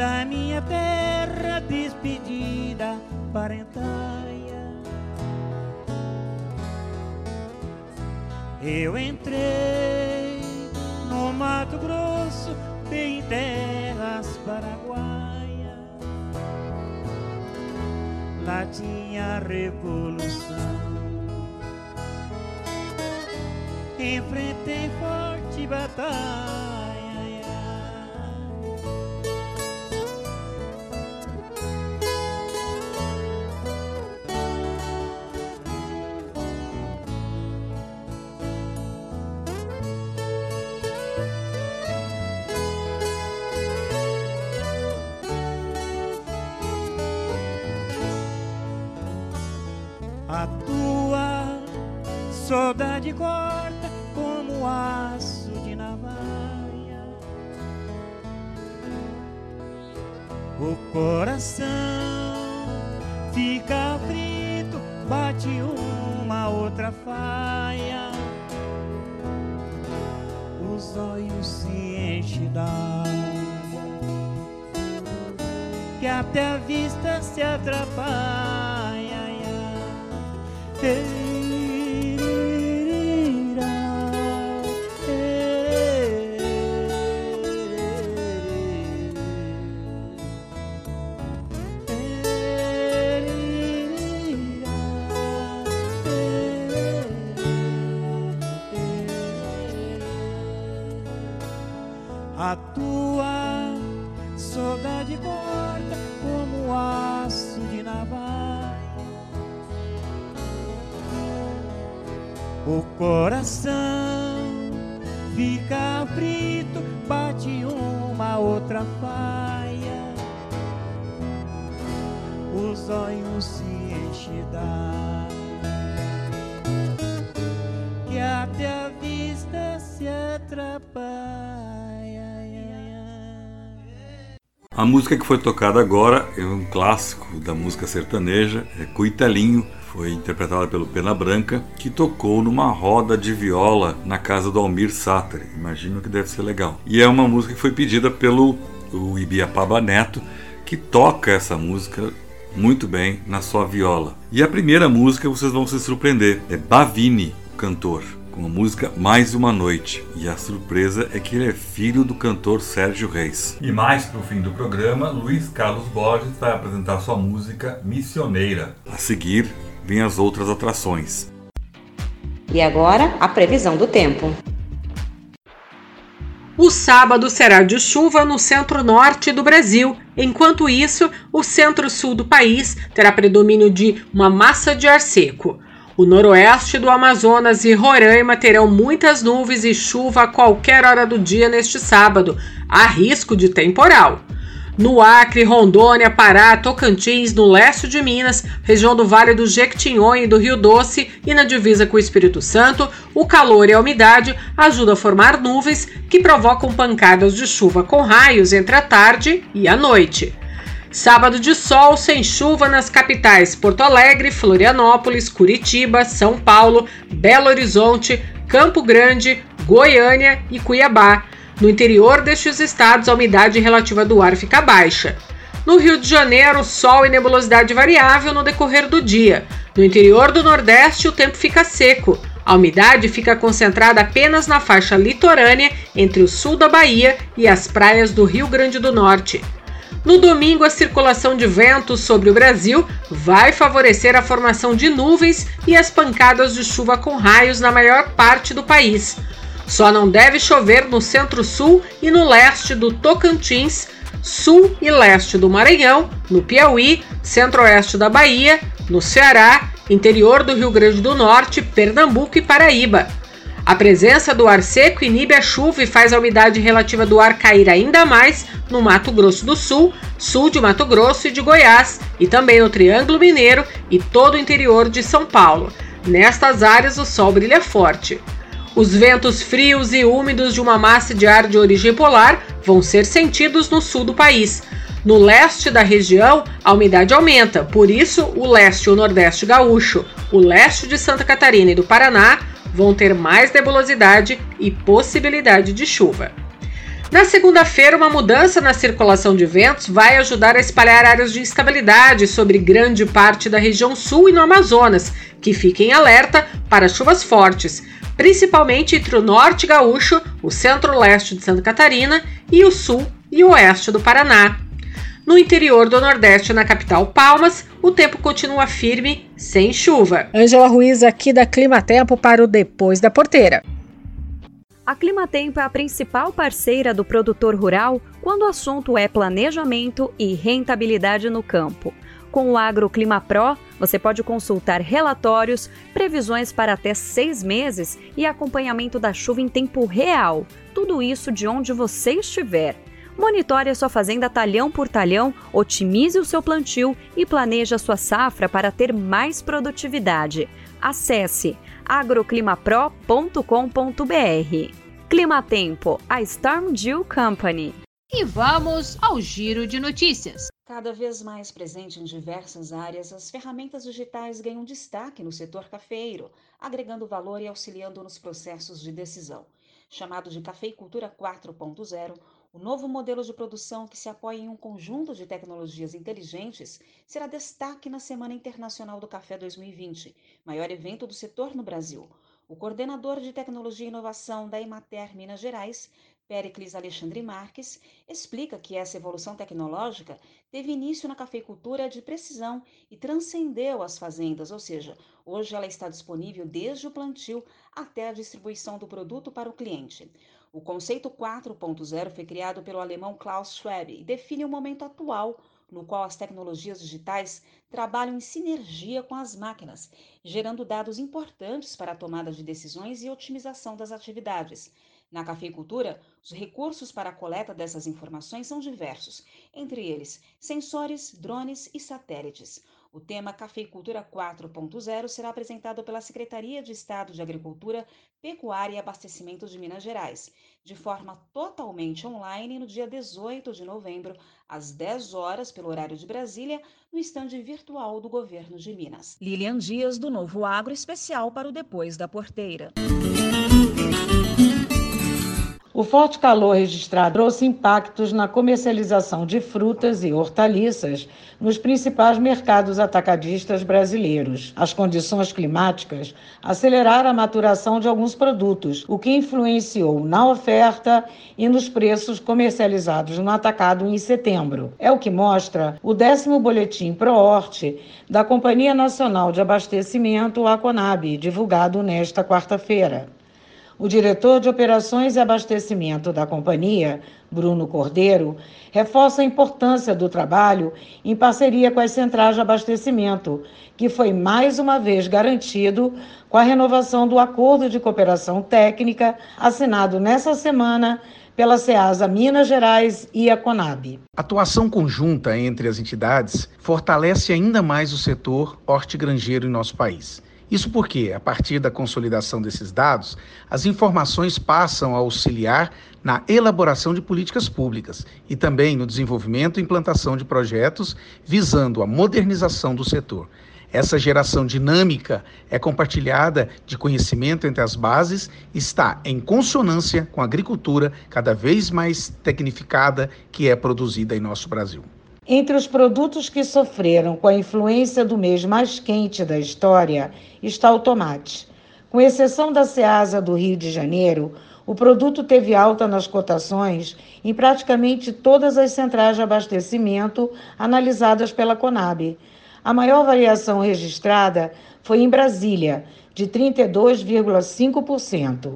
Da minha terra despedida, parentaia, eu entrei no Mato Grosso, bem em terras paraguaias. Lá tinha revolução. Enfrentei forte batalha. Saudade corta como aço de navalha. O coração fica frito, bate uma outra faia. Os olhos se enchem d'água, que até a vista se atrapalha. Música que foi tocada agora é um clássico da música sertaneja, é Cuitelinho, foi interpretada pelo Pena Branca, que tocou numa roda de viola na casa do Almir Sater. Imagino que deve ser legal. E é uma música que foi pedida pelo o Ibiapaba Neto, que toca essa música muito bem na sua viola. E a primeira música vocês vão se surpreender, é Bavini, o cantor com a música Mais Uma Noite. E a surpresa é que ele é filho do cantor Sérgio Reis. E mais pro fim do programa, Luiz Carlos Borges vai apresentar sua música Missioneira. A seguir, vem as outras atrações. E agora, a previsão do tempo. O sábado será de chuva no centro-norte do Brasil. Enquanto isso, o centro-sul do país terá predomínio de uma massa de ar seco. O noroeste do Amazonas e Roraima terão muitas nuvens e chuva a qualquer hora do dia neste sábado. Há risco de temporal. No Acre, Rondônia, Pará, Tocantins, no leste de Minas, região do Vale do Jequitinhonha e do Rio Doce e na divisa com o Espírito Santo, o calor e a umidade ajudam a formar nuvens que provocam pancadas de chuva com raios entre a tarde e a noite. Sábado de sol sem chuva nas capitais Porto Alegre, Florianópolis, Curitiba, São Paulo, Belo Horizonte, Campo Grande, Goiânia e Cuiabá. No interior destes estados, a umidade relativa do ar fica baixa. No Rio de Janeiro, sol e nebulosidade variável no decorrer do dia. No interior do Nordeste, o tempo fica seco. A umidade fica concentrada apenas na faixa litorânea entre o sul da Bahia e as praias do Rio Grande do Norte. No domingo, a circulação de ventos sobre o Brasil vai favorecer a formação de nuvens e as pancadas de chuva com raios na maior parte do país. Só não deve chover no centro-sul e no leste do Tocantins, sul e leste do Maranhão, no Piauí, centro-oeste da Bahia, no Ceará, interior do Rio Grande do Norte, Pernambuco e Paraíba. A presença do ar seco inibe a chuva e faz a umidade relativa do ar cair ainda mais no Mato Grosso do Sul, sul de Mato Grosso e de Goiás, e também no Triângulo Mineiro e todo o interior de São Paulo. Nestas áreas, o sol brilha forte. Os ventos frios e úmidos de uma massa de ar de origem polar vão ser sentidos no sul do país. No leste da região, a umidade aumenta, por isso, o leste e o nordeste gaúcho, o leste de Santa Catarina e do Paraná vão ter mais nebulosidade e possibilidade de chuva. Na segunda-feira, uma mudança na circulação de ventos vai ajudar a espalhar áreas de instabilidade sobre grande parte da região sul e no Amazonas, que fiquem alerta para chuvas fortes, principalmente entre o norte gaúcho, o centro-leste de Santa Catarina e o sul e oeste do Paraná. No interior do Nordeste, na capital Palmas, o tempo continua firme, sem chuva. Ângela Ruiz aqui da Clima Tempo para o Depois da Porteira. A Climatempo é a principal parceira do produtor rural quando o assunto é planejamento e rentabilidade no campo. Com o AgroClima Pro, você pode consultar relatórios, previsões para até seis meses e acompanhamento da chuva em tempo real. Tudo isso de onde você estiver. Monitore a sua fazenda talhão por talhão, otimize o seu plantio e planeje a sua safra para ter mais produtividade. Acesse agroclimapro.com.br. Climatempo, a Storm Dew Company. E vamos ao giro de notícias. Cada vez mais presente em diversas áreas, as ferramentas digitais ganham destaque no setor cafeiro, agregando valor e auxiliando nos processos de decisão. Chamado de Cafeicultura 4.0, o novo modelo de produção que se apoia em um conjunto de tecnologias inteligentes será destaque na Semana Internacional do Café 2020, maior evento do setor no Brasil. O coordenador de tecnologia e inovação da Emater Minas Gerais, Pericles Alexandre Marques, explica que essa evolução tecnológica teve início na cafeicultura de precisão e transcendeu as fazendas, ou seja, hoje ela está disponível desde o plantio até a distribuição do produto para o cliente. O conceito 4.0 foi criado pelo alemão Klaus Schwab e define o momento atual no qual as tecnologias digitais trabalham em sinergia com as máquinas, gerando dados importantes para a tomada de decisões e otimização das atividades. Na cafeicultura, os recursos para a coleta dessas informações são diversos, entre eles sensores, drones e satélites. O tema Cafeicultura 4.0 será apresentado pela Secretaria de Estado de Agricultura, Pecuária e Abastecimento de Minas Gerais, de forma totalmente online no dia 18 de novembro, às 10 horas, pelo horário de Brasília, no estande virtual do governo de Minas. Lilian Dias, do Novo Agro, especial para o Depois da Porteira. O forte calor registrado trouxe impactos na comercialização de frutas e hortaliças nos principais mercados atacadistas brasileiros. As condições climáticas aceleraram a maturação de alguns produtos, o que influenciou na oferta e nos preços comercializados no atacado em setembro. É o que mostra o décimo boletim ProHorte da Companhia Nacional de Abastecimento, a CONAB, divulgado nesta quarta-feira. O diretor de Operações e Abastecimento da companhia, Bruno Cordeiro, reforça a importância do trabalho em parceria com as centrais de abastecimento, que foi mais uma vez garantido com a renovação do acordo de cooperação técnica assinado nessa semana pela SEASA Minas Gerais e a Conab. Atuação conjunta entre as entidades fortalece ainda mais o setor hortigranjeiro em nosso país isso porque, a partir da consolidação desses dados, as informações passam a auxiliar na elaboração de políticas públicas e também no desenvolvimento e implantação de projetos visando a modernização do setor. Essa geração dinâmica é compartilhada de conhecimento entre as bases, está em consonância com a agricultura cada vez mais tecnificada que é produzida em nosso Brasil. Entre os produtos que sofreram com a influência do mês mais quente da história está o tomate. Com exceção da Ceasa do Rio de Janeiro, o produto teve alta nas cotações em praticamente todas as centrais de abastecimento analisadas pela Conab. A maior variação registrada foi em Brasília, de 32,5%.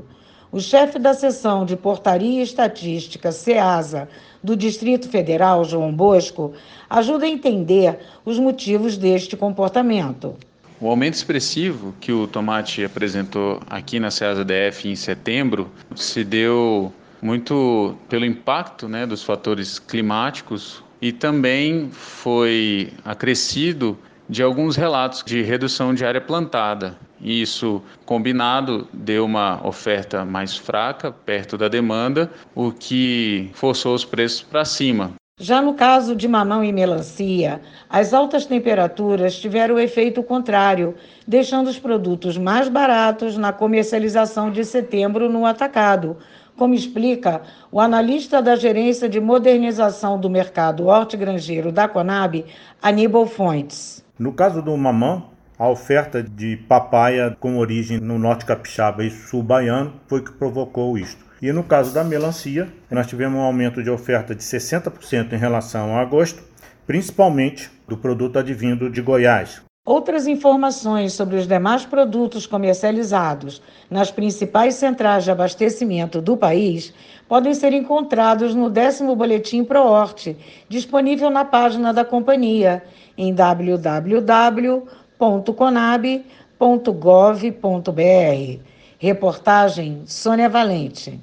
O chefe da seção de Portaria Estatística, SEASA, do Distrito Federal, João Bosco, ajuda a entender os motivos deste comportamento. O aumento expressivo que o tomate apresentou aqui na SEASA DF em setembro se deu muito pelo impacto né, dos fatores climáticos e também foi acrescido de alguns relatos de redução de área plantada. Isso combinado deu uma oferta mais fraca, perto da demanda, o que forçou os preços para cima. Já no caso de mamão e melancia, as altas temperaturas tiveram o efeito contrário, deixando os produtos mais baratos na comercialização de setembro no atacado, como explica o analista da Gerência de Modernização do Mercado Hortigranjeiro da Conab, Aníbal Fontes. No caso do mamão, A oferta de papaya com origem no norte capixaba e sul baiano foi que provocou isto. E no caso da melancia, nós tivemos um aumento de oferta de 60% em relação a agosto, principalmente do produto advindo de Goiás. Outras informações sobre os demais produtos comercializados nas principais centrais de abastecimento do país podem ser encontrados no décimo Boletim ProHorte, disponível na página da companhia em www www.conab.gov.br. Reportagem Sônia Valente.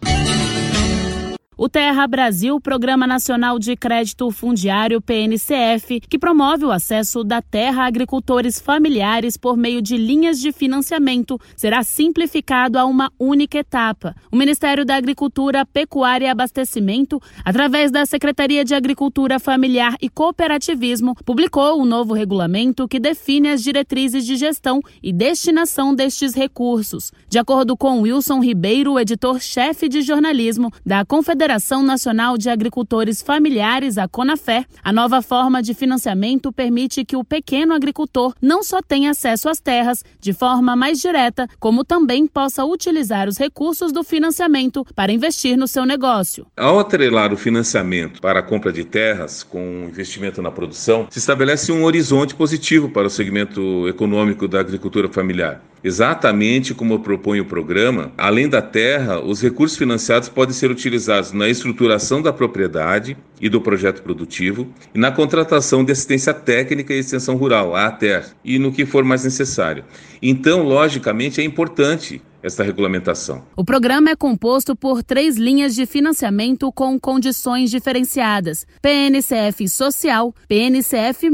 O Terra Brasil, Programa Nacional de Crédito Fundiário PNCF, que promove o acesso da terra a agricultores familiares por meio de linhas de financiamento, será simplificado a uma única etapa. O Ministério da Agricultura, Pecuária e Abastecimento, através da Secretaria de Agricultura Familiar e Cooperativismo, publicou o um novo regulamento que define as diretrizes de gestão e destinação destes recursos. De acordo com Wilson Ribeiro, editor-chefe de jornalismo da Confederação Confederação Nacional de Agricultores Familiares, a Conafé, a nova forma de financiamento permite que o pequeno agricultor não só tenha acesso às terras de forma mais direta, como também possa utilizar os recursos do financiamento para investir no seu negócio. Ao atrelar o financiamento para a compra de terras com investimento na produção, se estabelece um horizonte positivo para o segmento econômico da agricultura familiar. Exatamente como propõe o programa, além da terra, os recursos financiados podem ser utilizados na estruturação da propriedade e do projeto produtivo e na contratação de assistência técnica e extensão rural, a ATER, e no que for mais necessário. Então, logicamente, é importante esta regulamentação. O programa é composto por três linhas de financiamento com condições diferenciadas: PNCF Social, PNCF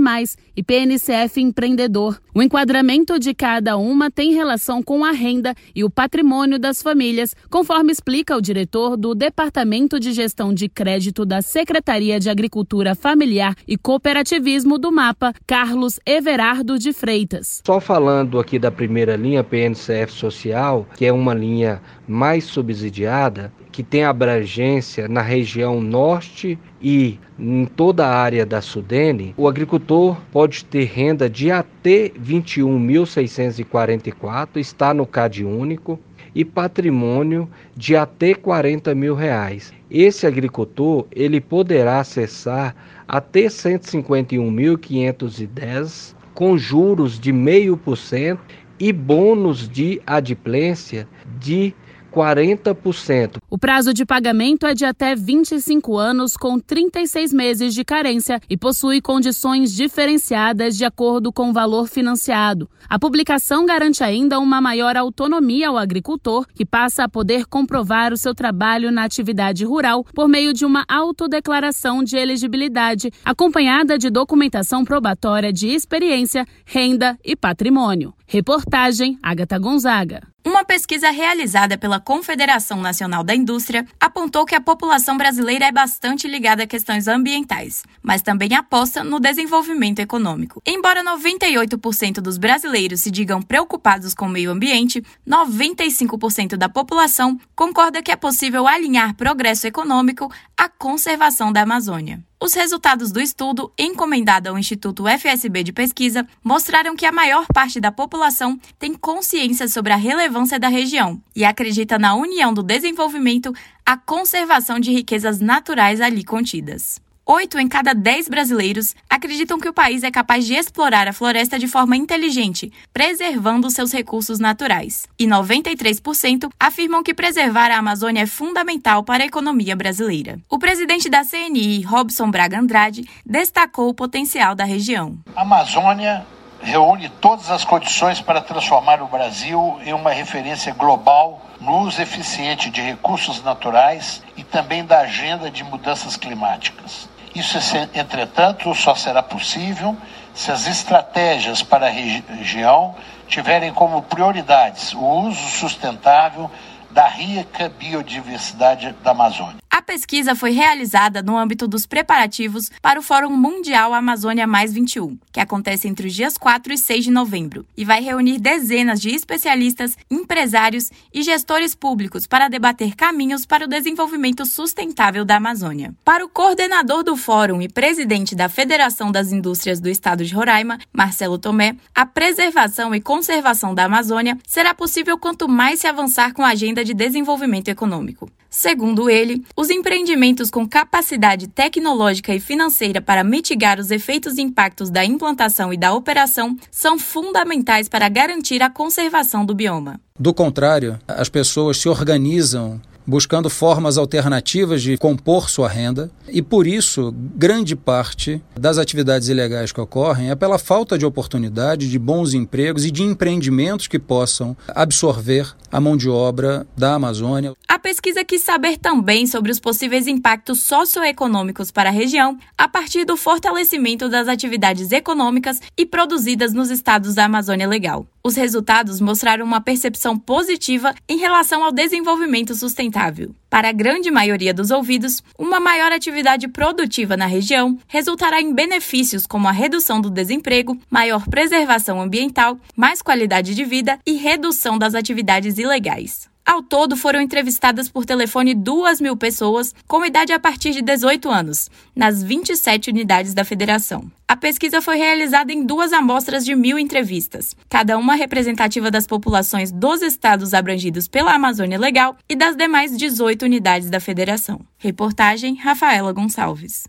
e PNCF Empreendedor. O enquadramento de cada uma tem relação com a renda e o patrimônio das famílias, conforme explica o diretor do Departamento de Gestão de Crédito da Secretaria de Agricultura Familiar e Cooperativismo do MAPA, Carlos Everardo de Freitas. Só falando aqui da primeira linha, PNCF Social, que é uma linha mais subsidiada, que tem abrangência na região norte e em toda a área da Sudene, o agricultor pode ter renda de até 21.644, está no CAD único, e patrimônio de até 40 mil reais. Esse agricultor ele poderá acessar até 151.510 com juros de meio por cento e bônus de adimplência de 40%. O prazo de pagamento é de até 25 anos, com 36 meses de carência e possui condições diferenciadas de acordo com o valor financiado. A publicação garante ainda uma maior autonomia ao agricultor, que passa a poder comprovar o seu trabalho na atividade rural por meio de uma autodeclaração de elegibilidade, acompanhada de documentação probatória de experiência, renda e patrimônio. Reportagem Agatha Gonzaga. Uma pesquisa realizada pela Confederação Nacional da Indústria apontou que a população brasileira é bastante ligada a questões ambientais, mas também aposta no desenvolvimento econômico. Embora 98% dos brasileiros se digam preocupados com o meio ambiente, 95% da população concorda que é possível alinhar progresso econômico à conservação da Amazônia. Os resultados do estudo, encomendado ao Instituto FSB de Pesquisa, mostraram que a maior parte da população tem consciência sobre a relevância da região e acredita na união do desenvolvimento à conservação de riquezas naturais ali contidas. Oito em cada dez brasileiros acreditam que o país é capaz de explorar a floresta de forma inteligente, preservando seus recursos naturais. E 93% afirmam que preservar a Amazônia é fundamental para a economia brasileira. O presidente da CNI, Robson Braga Andrade, destacou o potencial da região. A Amazônia reúne todas as condições para transformar o Brasil em uma referência global no uso eficiente de recursos naturais e também da agenda de mudanças climáticas. Isso, entretanto, só será possível se as estratégias para a região tiverem como prioridades o uso sustentável da rica biodiversidade da Amazônia. A pesquisa foi realizada no âmbito dos preparativos para o Fórum Mundial Amazônia Mais 21, que acontece entre os dias 4 e 6 de novembro, e vai reunir dezenas de especialistas, empresários e gestores públicos para debater caminhos para o desenvolvimento sustentável da Amazônia. Para o coordenador do fórum e presidente da Federação das Indústrias do Estado de Roraima, Marcelo Tomé, a preservação e conservação da Amazônia será possível quanto mais se avançar com a agenda de desenvolvimento econômico. Segundo ele, os empreendimentos com capacidade tecnológica e financeira para mitigar os efeitos e impactos da implantação e da operação são fundamentais para garantir a conservação do bioma. Do contrário, as pessoas se organizam buscando formas alternativas de compor sua renda, e por isso, grande parte das atividades ilegais que ocorrem é pela falta de oportunidade, de bons empregos e de empreendimentos que possam absorver a mão de obra da Amazônia. A pesquisa quis saber também sobre os possíveis impactos socioeconômicos para a região a partir do fortalecimento das atividades econômicas e produzidas nos estados da Amazônia Legal. Os resultados mostraram uma percepção positiva em relação ao desenvolvimento sustentável. Para a grande maioria dos ouvidos, uma maior atividade produtiva na região resultará em benefícios como a redução do desemprego, maior preservação ambiental, mais qualidade de vida e redução das atividades ilegais. Ao todo, foram entrevistadas por telefone 2 mil pessoas com idade a partir de 18 anos, nas 27 unidades da federação. A pesquisa foi realizada em duas amostras de mil entrevistas, cada uma representativa das populações dos estados abrangidos pela Amazônia Legal e das demais 18 unidades da federação. Reportagem Rafaela Gonçalves.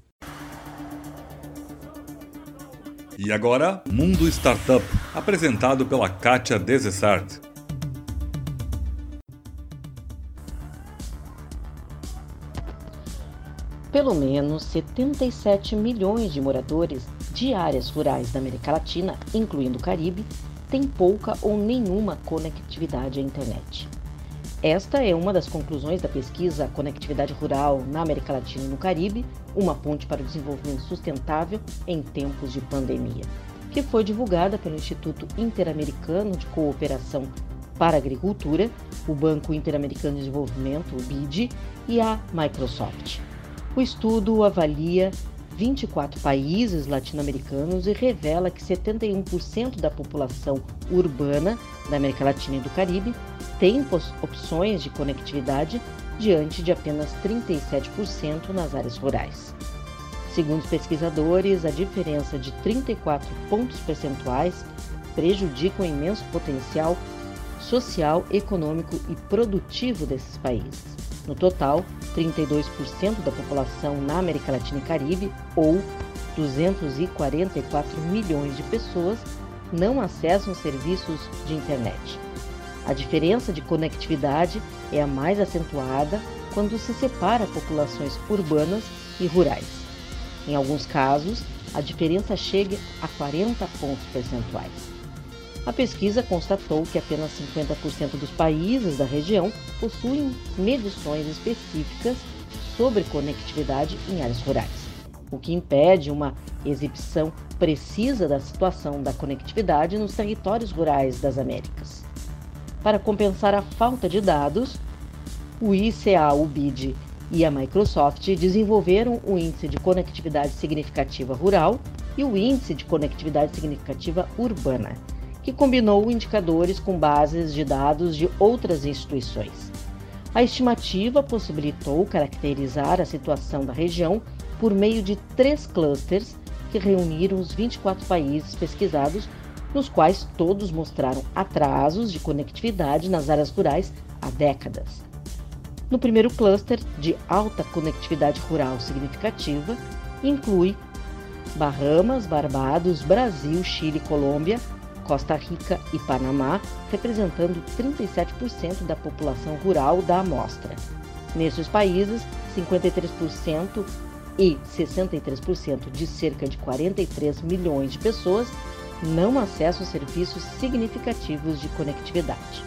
E agora, Mundo Startup, apresentado pela Kátia Desessart. Pelo menos 77 milhões de moradores de áreas rurais da América Latina, incluindo o Caribe, têm pouca ou nenhuma conectividade à internet. Esta é uma das conclusões da pesquisa Conectividade Rural na América Latina e no Caribe, uma ponte para o desenvolvimento sustentável em tempos de pandemia, que foi divulgada pelo Instituto Interamericano de Cooperação para a Agricultura, o Banco Interamericano de Desenvolvimento, o BID, e a Microsoft. O estudo avalia 24 países latino-americanos e revela que 71% da população urbana da América Latina e do Caribe tem opções de conectividade diante de apenas 37% nas áreas rurais. Segundo os pesquisadores, a diferença de 34 pontos percentuais prejudica o imenso potencial social, econômico e produtivo desses países. No total, 32% da população na América Latina e Caribe, ou 244 milhões de pessoas, não acessam serviços de internet. A diferença de conectividade é a mais acentuada quando se separa populações urbanas e rurais. Em alguns casos, a diferença chega a 40 pontos percentuais. A pesquisa constatou que apenas 50% dos países da região possuem medições específicas sobre conectividade em áreas rurais, o que impede uma exibição precisa da situação da conectividade nos territórios rurais das Américas. Para compensar a falta de dados, o ICA, o BID e a Microsoft desenvolveram o Índice de Conectividade Significativa Rural e o Índice de Conectividade Significativa Urbana que combinou indicadores com bases de dados de outras instituições. A estimativa possibilitou caracterizar a situação da região por meio de três clusters que reuniram os 24 países pesquisados, nos quais todos mostraram atrasos de conectividade nas áreas rurais há décadas. No primeiro cluster, de alta conectividade rural significativa, inclui Bahamas, Barbados, Brasil, Chile e Colômbia, Costa Rica e Panamá, representando 37% da população rural da amostra. Nesses países, 53% e 63% de cerca de 43 milhões de pessoas não acessam serviços significativos de conectividade.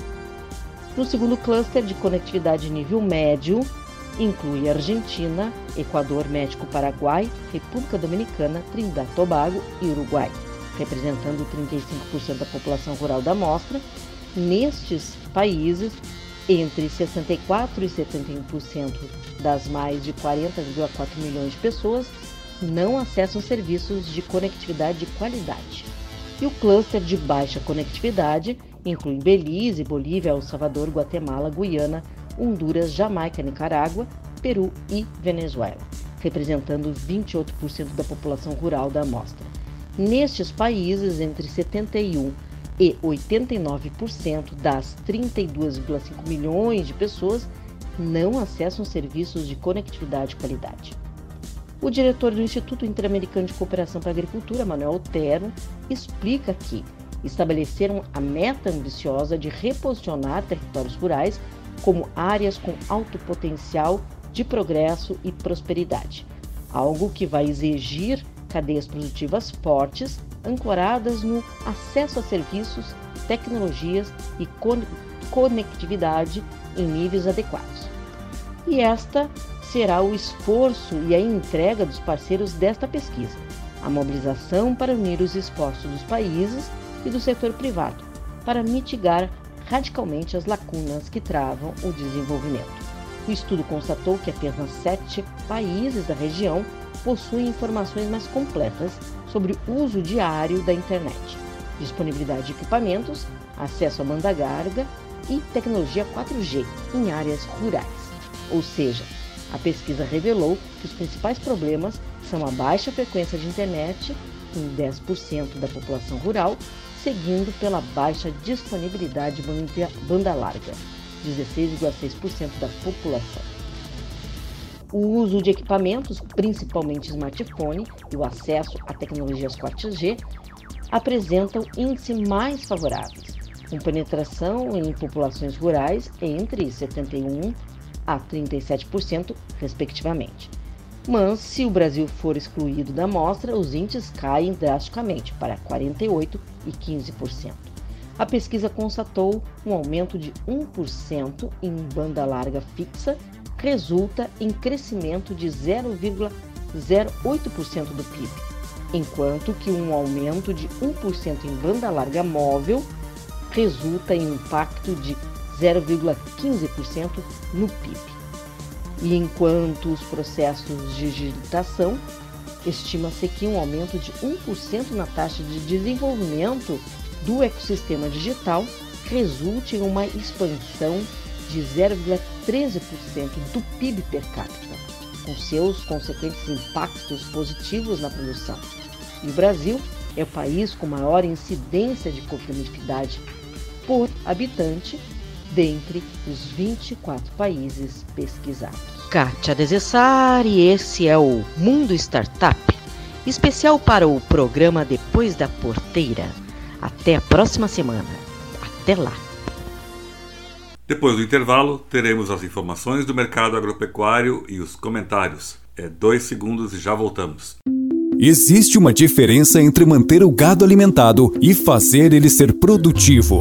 No segundo cluster de conectividade nível médio, inclui Argentina, Equador, México, Paraguai, República Dominicana, Trinidad e Tobago e Uruguai representando 35% da população rural da amostra. Nestes países, Entre 64% e 71% das mais de 40,4 milhões de pessoas não acessam serviços de conectividade de qualidade. E o cluster de baixa conectividade inclui Belize, Bolívia, El Salvador, Guatemala, Guiana, Honduras, Jamaica, Nicarágua, Peru e Venezuela, representando 28% da população rural da amostra. Nestes países, entre 71 e 89% das 32,5 milhões de pessoas não acessam serviços de conectividade de qualidade. O diretor do Instituto Interamericano de Cooperação para a Agricultura, Manuel Otero, explica que estabeleceram a meta ambiciosa de reposicionar territórios rurais como áreas com alto potencial de progresso e prosperidade, algo que vai exigir cadeias produtivas fortes, ancoradas no acesso a serviços, tecnologias e conectividade em níveis adequados. E esta será o esforço e a entrega dos parceiros desta pesquisa, a mobilização para unir os esforços dos países e do setor privado, para mitigar radicalmente as lacunas que travam o desenvolvimento. O estudo constatou que apenas sete países da região possuem informações mais completas sobre o uso diário da internet, disponibilidade de equipamentos, acesso à banda larga e tecnologia 4G em áreas rurais. Ou seja, a pesquisa revelou que os principais problemas são a baixa frequência de internet em 10% da população rural, seguindo pela baixa disponibilidade de banda larga, 16,6% da população. O uso de equipamentos, principalmente smartphone, e o acesso a tecnologias 4G apresentam índices mais favoráveis, com penetração em populações rurais entre 71 a 37%, respectivamente. Mas, se o Brasil for excluído da amostra, os índices caem drasticamente para 48% e 15%. A pesquisa constatou um aumento de 1% em banda larga fixa, resulta em crescimento de 0,08% do PIB, enquanto que um aumento de 1% em banda larga móvel resulta em impacto de 0,15% no PIB. E enquanto os processos de digitação, estima-se que um aumento de 1% na taxa de desenvolvimento do ecossistema digital resulte em uma expansão de 0,13% do PIB per capita, com seus consequentes impactos positivos na produção. E o Brasil é o país com maior incidência de conectividade por habitante dentre os 24 países pesquisados. Kátia e esse é o Mundo Startup, especial para o programa Depois da Porteira. Até a próxima semana. Até lá. Depois do intervalo, teremos as informações do mercado agropecuário e os comentários. É dois segundos e já voltamos. Existe uma diferença entre manter o gado alimentado e fazer ele ser produtivo.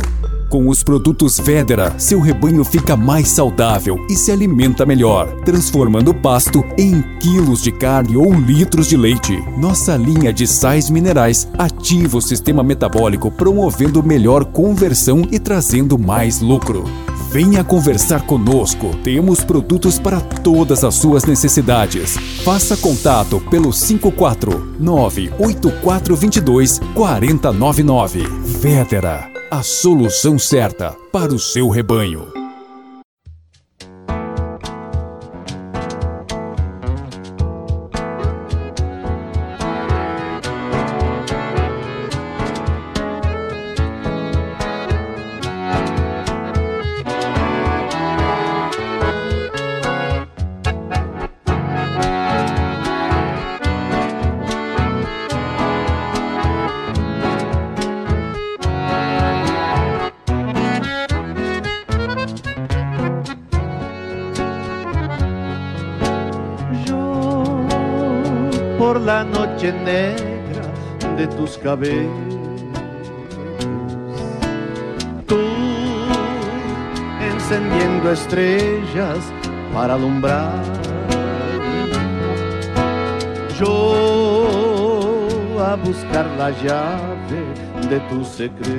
Com os produtos Vedera, seu rebanho fica mais saudável e se alimenta melhor, transformando o pasto em quilos de carne ou litros de leite. Nossa linha de sais minerais ativa o sistema metabólico, promovendo melhor conversão e trazendo mais lucro. Venha conversar conosco. Temos produtos para todas as suas necessidades. Faça contato pelo 549 8422 4099. Vedera a solução certa para o seu rebanho. Tú encendiendo estrellas para alumbrar. Yo a buscar la llave de tu secreto.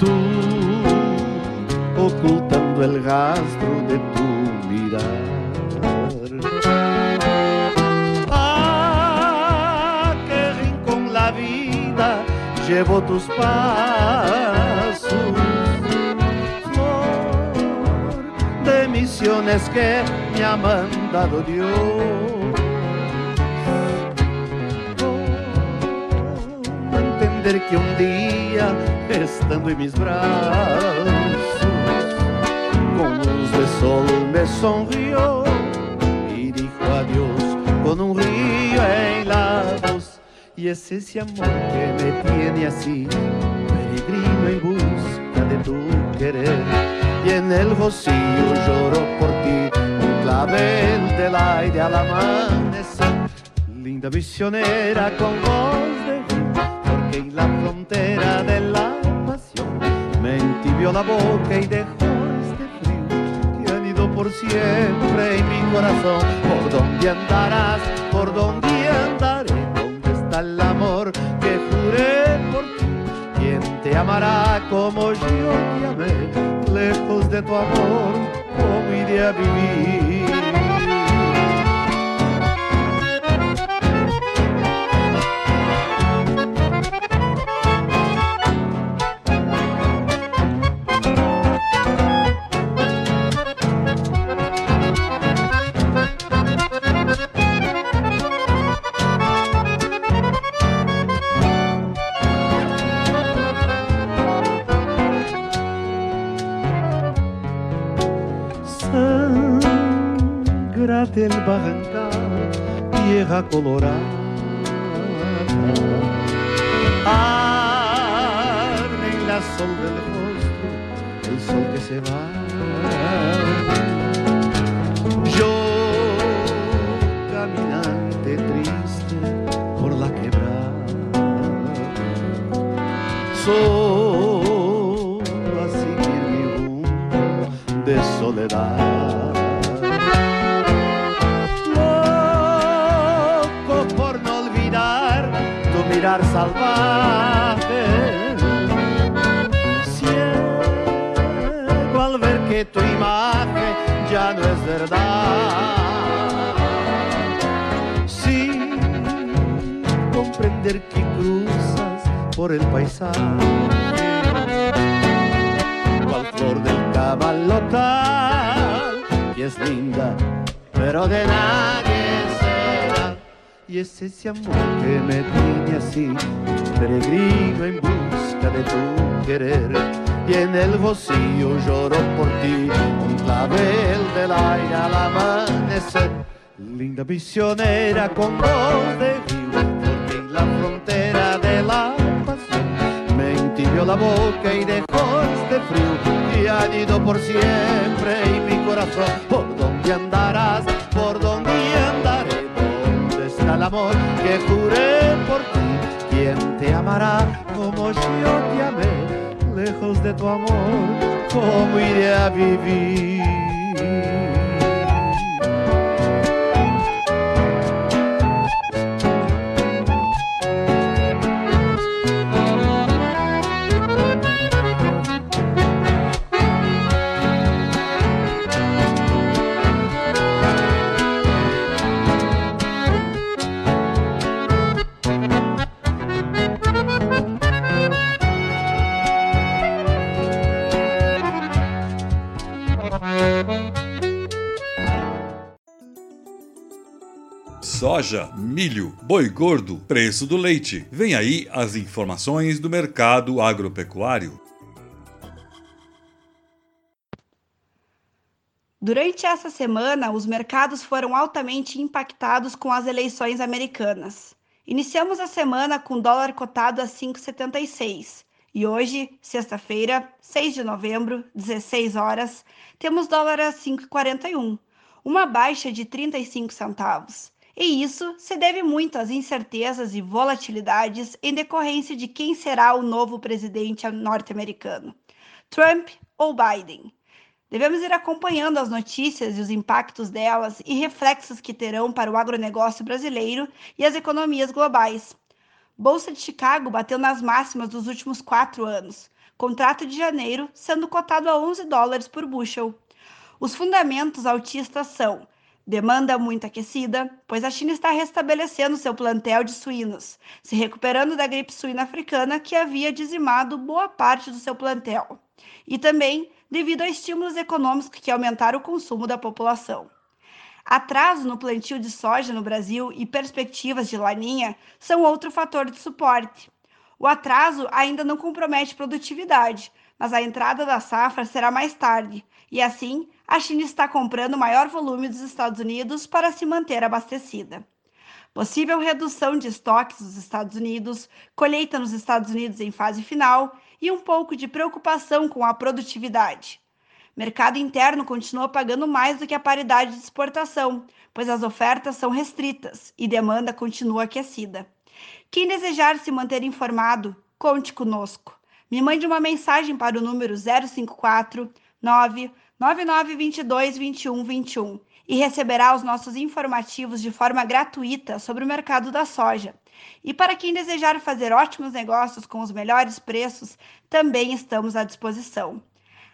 Tú ocultando el rastro de tu llevo tus pasos, flor de misiones que me ha mandado Dios. entender que un día, estando en mis brazos, con luz de sol me sonrió y dijo adiós con un río. Y es ese amor que me tiene así, peregrino en busca de tu querer. Y en el rocío lloro por ti, un clavel del aire al amanecer. Linda visionera con voz de porque en la frontera de la pasión me entibió la boca y dejó este frío han ido por siempre en mi corazón. ¿Por dónde andarás? Amará como yo te amé? Lejos de tu amor, ¿cómo iré a vivir? Del barrancal, tierra colorada. Arde en la sol del rostro, el sol que se va. Yo, caminante triste por la quebrada, de soledad. Mirar salvaje. Ciego al ver que tu imagen ya no es verdad. Sin comprender que cruzas por el paisaje. Cual flor del caballo tal, que es linda, pero de nadie y es ese amor que me tiene así, peregrino en busca de tu querer. Y en el rocío lloro por ti, un clavel del aire al amanecer. Linda visionera con voz de río, porque en la frontera de la pasión me entibió la boca y dejó este frío. Y ha ido por siempre y mi corazón, ¿por dónde andarás? Amor que juré por ti. ¿Quién te amará como yo te amé? Lejos de tu amor, ¿cómo iré a vivir? Soja, milho, boi gordo, preço do leite. Vem aí as informações do mercado agropecuário. Durante essa semana, os mercados foram altamente impactados com as eleições americanas. Iniciamos a semana com dólar cotado a 5,76 e hoje, sexta-feira, 6 de novembro, 16 horas, temos dólar a 5,41, uma baixa de 35 centavos. E isso se deve muito às incertezas e volatilidades em decorrência de quem será o novo presidente norte-americano, Trump ou Biden. Devemos ir acompanhando as notícias e os impactos delas e reflexos que terão para o agronegócio brasileiro e as economias globais. Bolsa de Chicago bateu nas máximas dos últimos quatro anos, contrato de janeiro sendo cotado a 11 dólares por bushel. Os fundamentos altistas são demanda muito aquecida, pois a China está restabelecendo seu plantel de suínos, se recuperando da gripe suína africana que havia dizimado boa parte do seu plantel, e também devido a estímulos econômicos que aumentaram o consumo da população. Atraso no plantio de soja no Brasil e perspectivas de laninha são outro fator de suporte. O atraso ainda não compromete produtividade, mas a entrada da safra será mais tarde, e assim a China está comprando maior volume dos Estados Unidos para se manter abastecida. Possível redução de estoques dos Estados Unidos, colheita nos Estados Unidos em fase final e um pouco de preocupação com a produtividade mercado interno continua pagando mais do que a paridade de exportação, pois as ofertas são restritas e demanda continua aquecida. Quem desejar se manter informado, conte conosco. Me mande uma mensagem para o número 054 99922 2121 e receberá os nossos informativos de forma gratuita sobre o mercado da soja. E para quem desejar fazer ótimos negócios com os melhores preços, também estamos à disposição.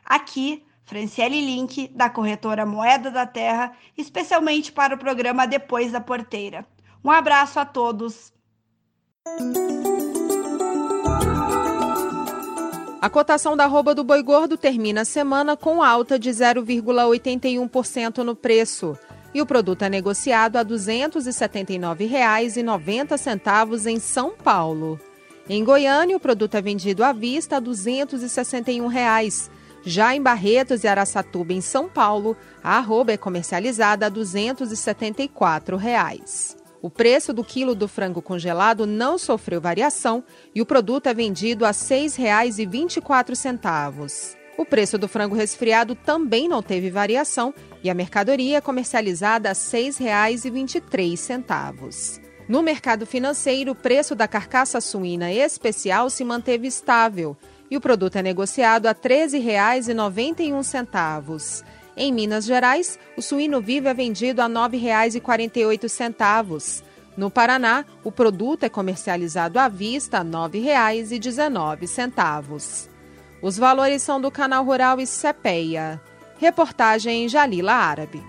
Aqui, Franciele Link, da corretora Moeda da Terra, especialmente para o programa Depois da Porteira. Um abraço a todos. A cotação da arroba do boi gordo termina a semana com alta de 0,81% no preço. E o produto é negociado a R$ 279,90 em São Paulo. Em Goiânia, o produto é vendido à vista a 261 reais. Já em Barretos e Araçatuba, em São Paulo, a arroba é comercializada a 274 reais. O preço do quilo do frango congelado não sofreu variação e o produto é vendido a R$ 6,24. O preço do frango resfriado também não teve variação e a mercadoria é comercializada a R$ 6,23. No mercado financeiro, o preço da carcaça suína especial se manteve estável e o produto é negociado a R$ 13,91. Em Minas Gerais, o suíno vivo é vendido a R$ 9,48. No Paraná, o produto é comercializado à vista a R$ 9,19. Os valores são do Canal Rural e CPEA. Reportagem Jalila Árabe.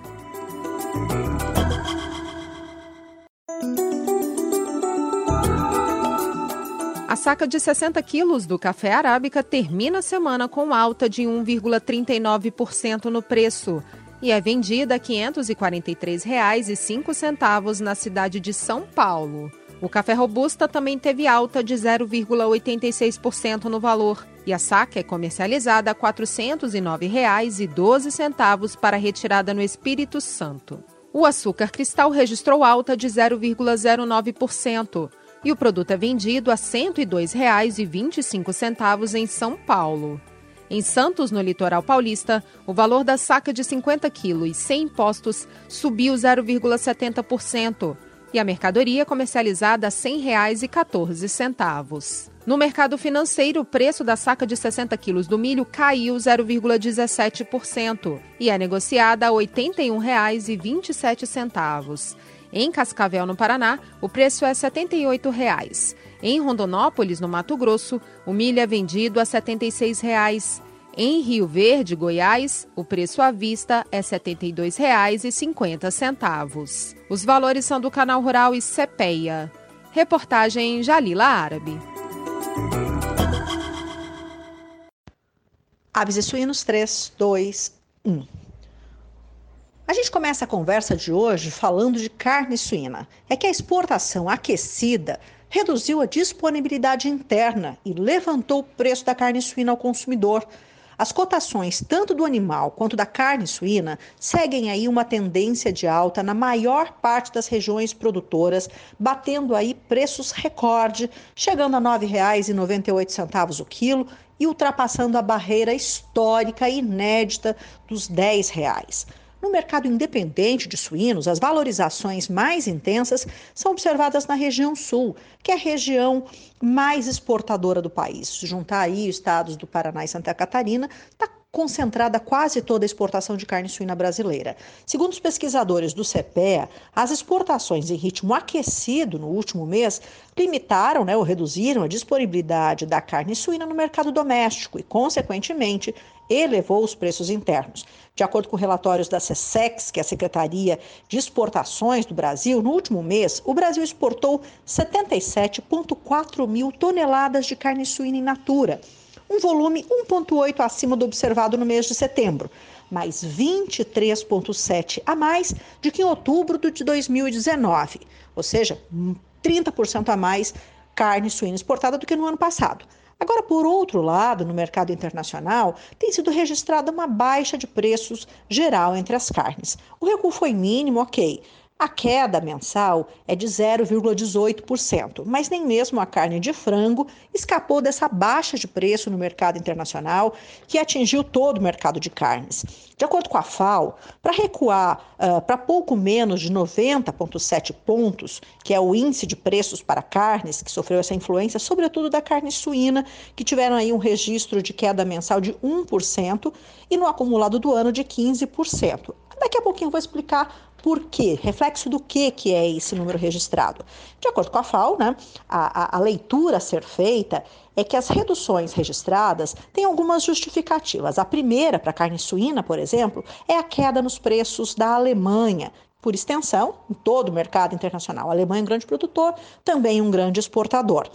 Saca de 60 quilos do café arábica termina a semana com alta de 1,39% no preço e é vendida a R$ 543,05 na cidade de São Paulo. O café robusta também teve alta de 0,86% no valor e a saca é comercializada a R$ 409,12 para retirada no Espírito Santo. O açúcar cristal registrou alta de 0,09% e o produto é vendido a R$ 102,25 em São Paulo. Em Santos, no litoral paulista, o valor da saca de 50 quilos sem impostos subiu 0,70% e a mercadoria comercializada a R$ 100,14. No mercado financeiro, o preço da saca de 60 quilos do milho caiu 0,17% e é negociada a R$ 81,27. Em Cascavel, no Paraná, o preço é 78 reais. Em Rondonópolis, no Mato Grosso, o milho é vendido a 76 reais. Em Rio Verde, Goiás, o preço à vista é R$ 72,50. Os valores são do Canal Rural e CPEA. Reportagem Jalila Árabe. Aves e suínos 3, 2, 1. A gente começa a conversa de hoje falando de carne suína. É que a exportação aquecida reduziu a disponibilidade interna e levantou o preço da carne suína ao consumidor. As cotações tanto do animal quanto da carne suína seguem aí uma tendência de alta na maior parte das regiões produtoras, batendo aí preços recorde, chegando a R$ 9,98 o quilo e ultrapassando a barreira histórica inédita dos 10 reais. No mercado independente de suínos, as valorizações mais intensas são observadas na região sul, que é a região mais exportadora do país. Se juntar aí os estados do Paraná e Santa Catarina, está concentrada quase toda a exportação de carne suína brasileira. Segundo os pesquisadores do CPEA, as exportações em ritmo aquecido no último mês limitaram né, ou reduziram a disponibilidade da carne suína no mercado doméstico e, consequentemente, elevou os preços internos. De acordo com relatórios da SESEX, que é a Secretaria de Exportações do Brasil, no último mês, o Brasil exportou 77,4 mil toneladas de carne suína in natura, um volume 1,8 acima do observado no mês de setembro, mais 23,7 a mais do que em outubro de 2019, ou seja, 30% a mais carne suína exportada do que no ano passado. Agora, por outro lado, no mercado internacional, tem sido registrada uma baixa de preços geral entre as carnes. O recuo foi mínimo, ok, a queda mensal é de 0,18%, mas nem mesmo a carne de frango escapou dessa baixa de preço no mercado internacional que atingiu todo o mercado de carnes. De acordo com a FAO, para recuar uh, para pouco menos de 90,7 pontos, que é o índice de preços para carnes, que sofreu essa influência, sobretudo da carne suína, que tiveram aí um registro de queda mensal de 1% e no acumulado do ano de 15%. Daqui a pouquinho eu vou explicar por quê? Reflexo do que, que é esse número registrado? De acordo com a FAO, né, a, a, a leitura a ser feita é que as reduções registradas têm algumas justificativas. A primeira, para a carne suína, por exemplo, é a queda nos preços da Alemanha, por extensão, em todo o mercado internacional. A Alemanha é um grande produtor, também um grande exportador.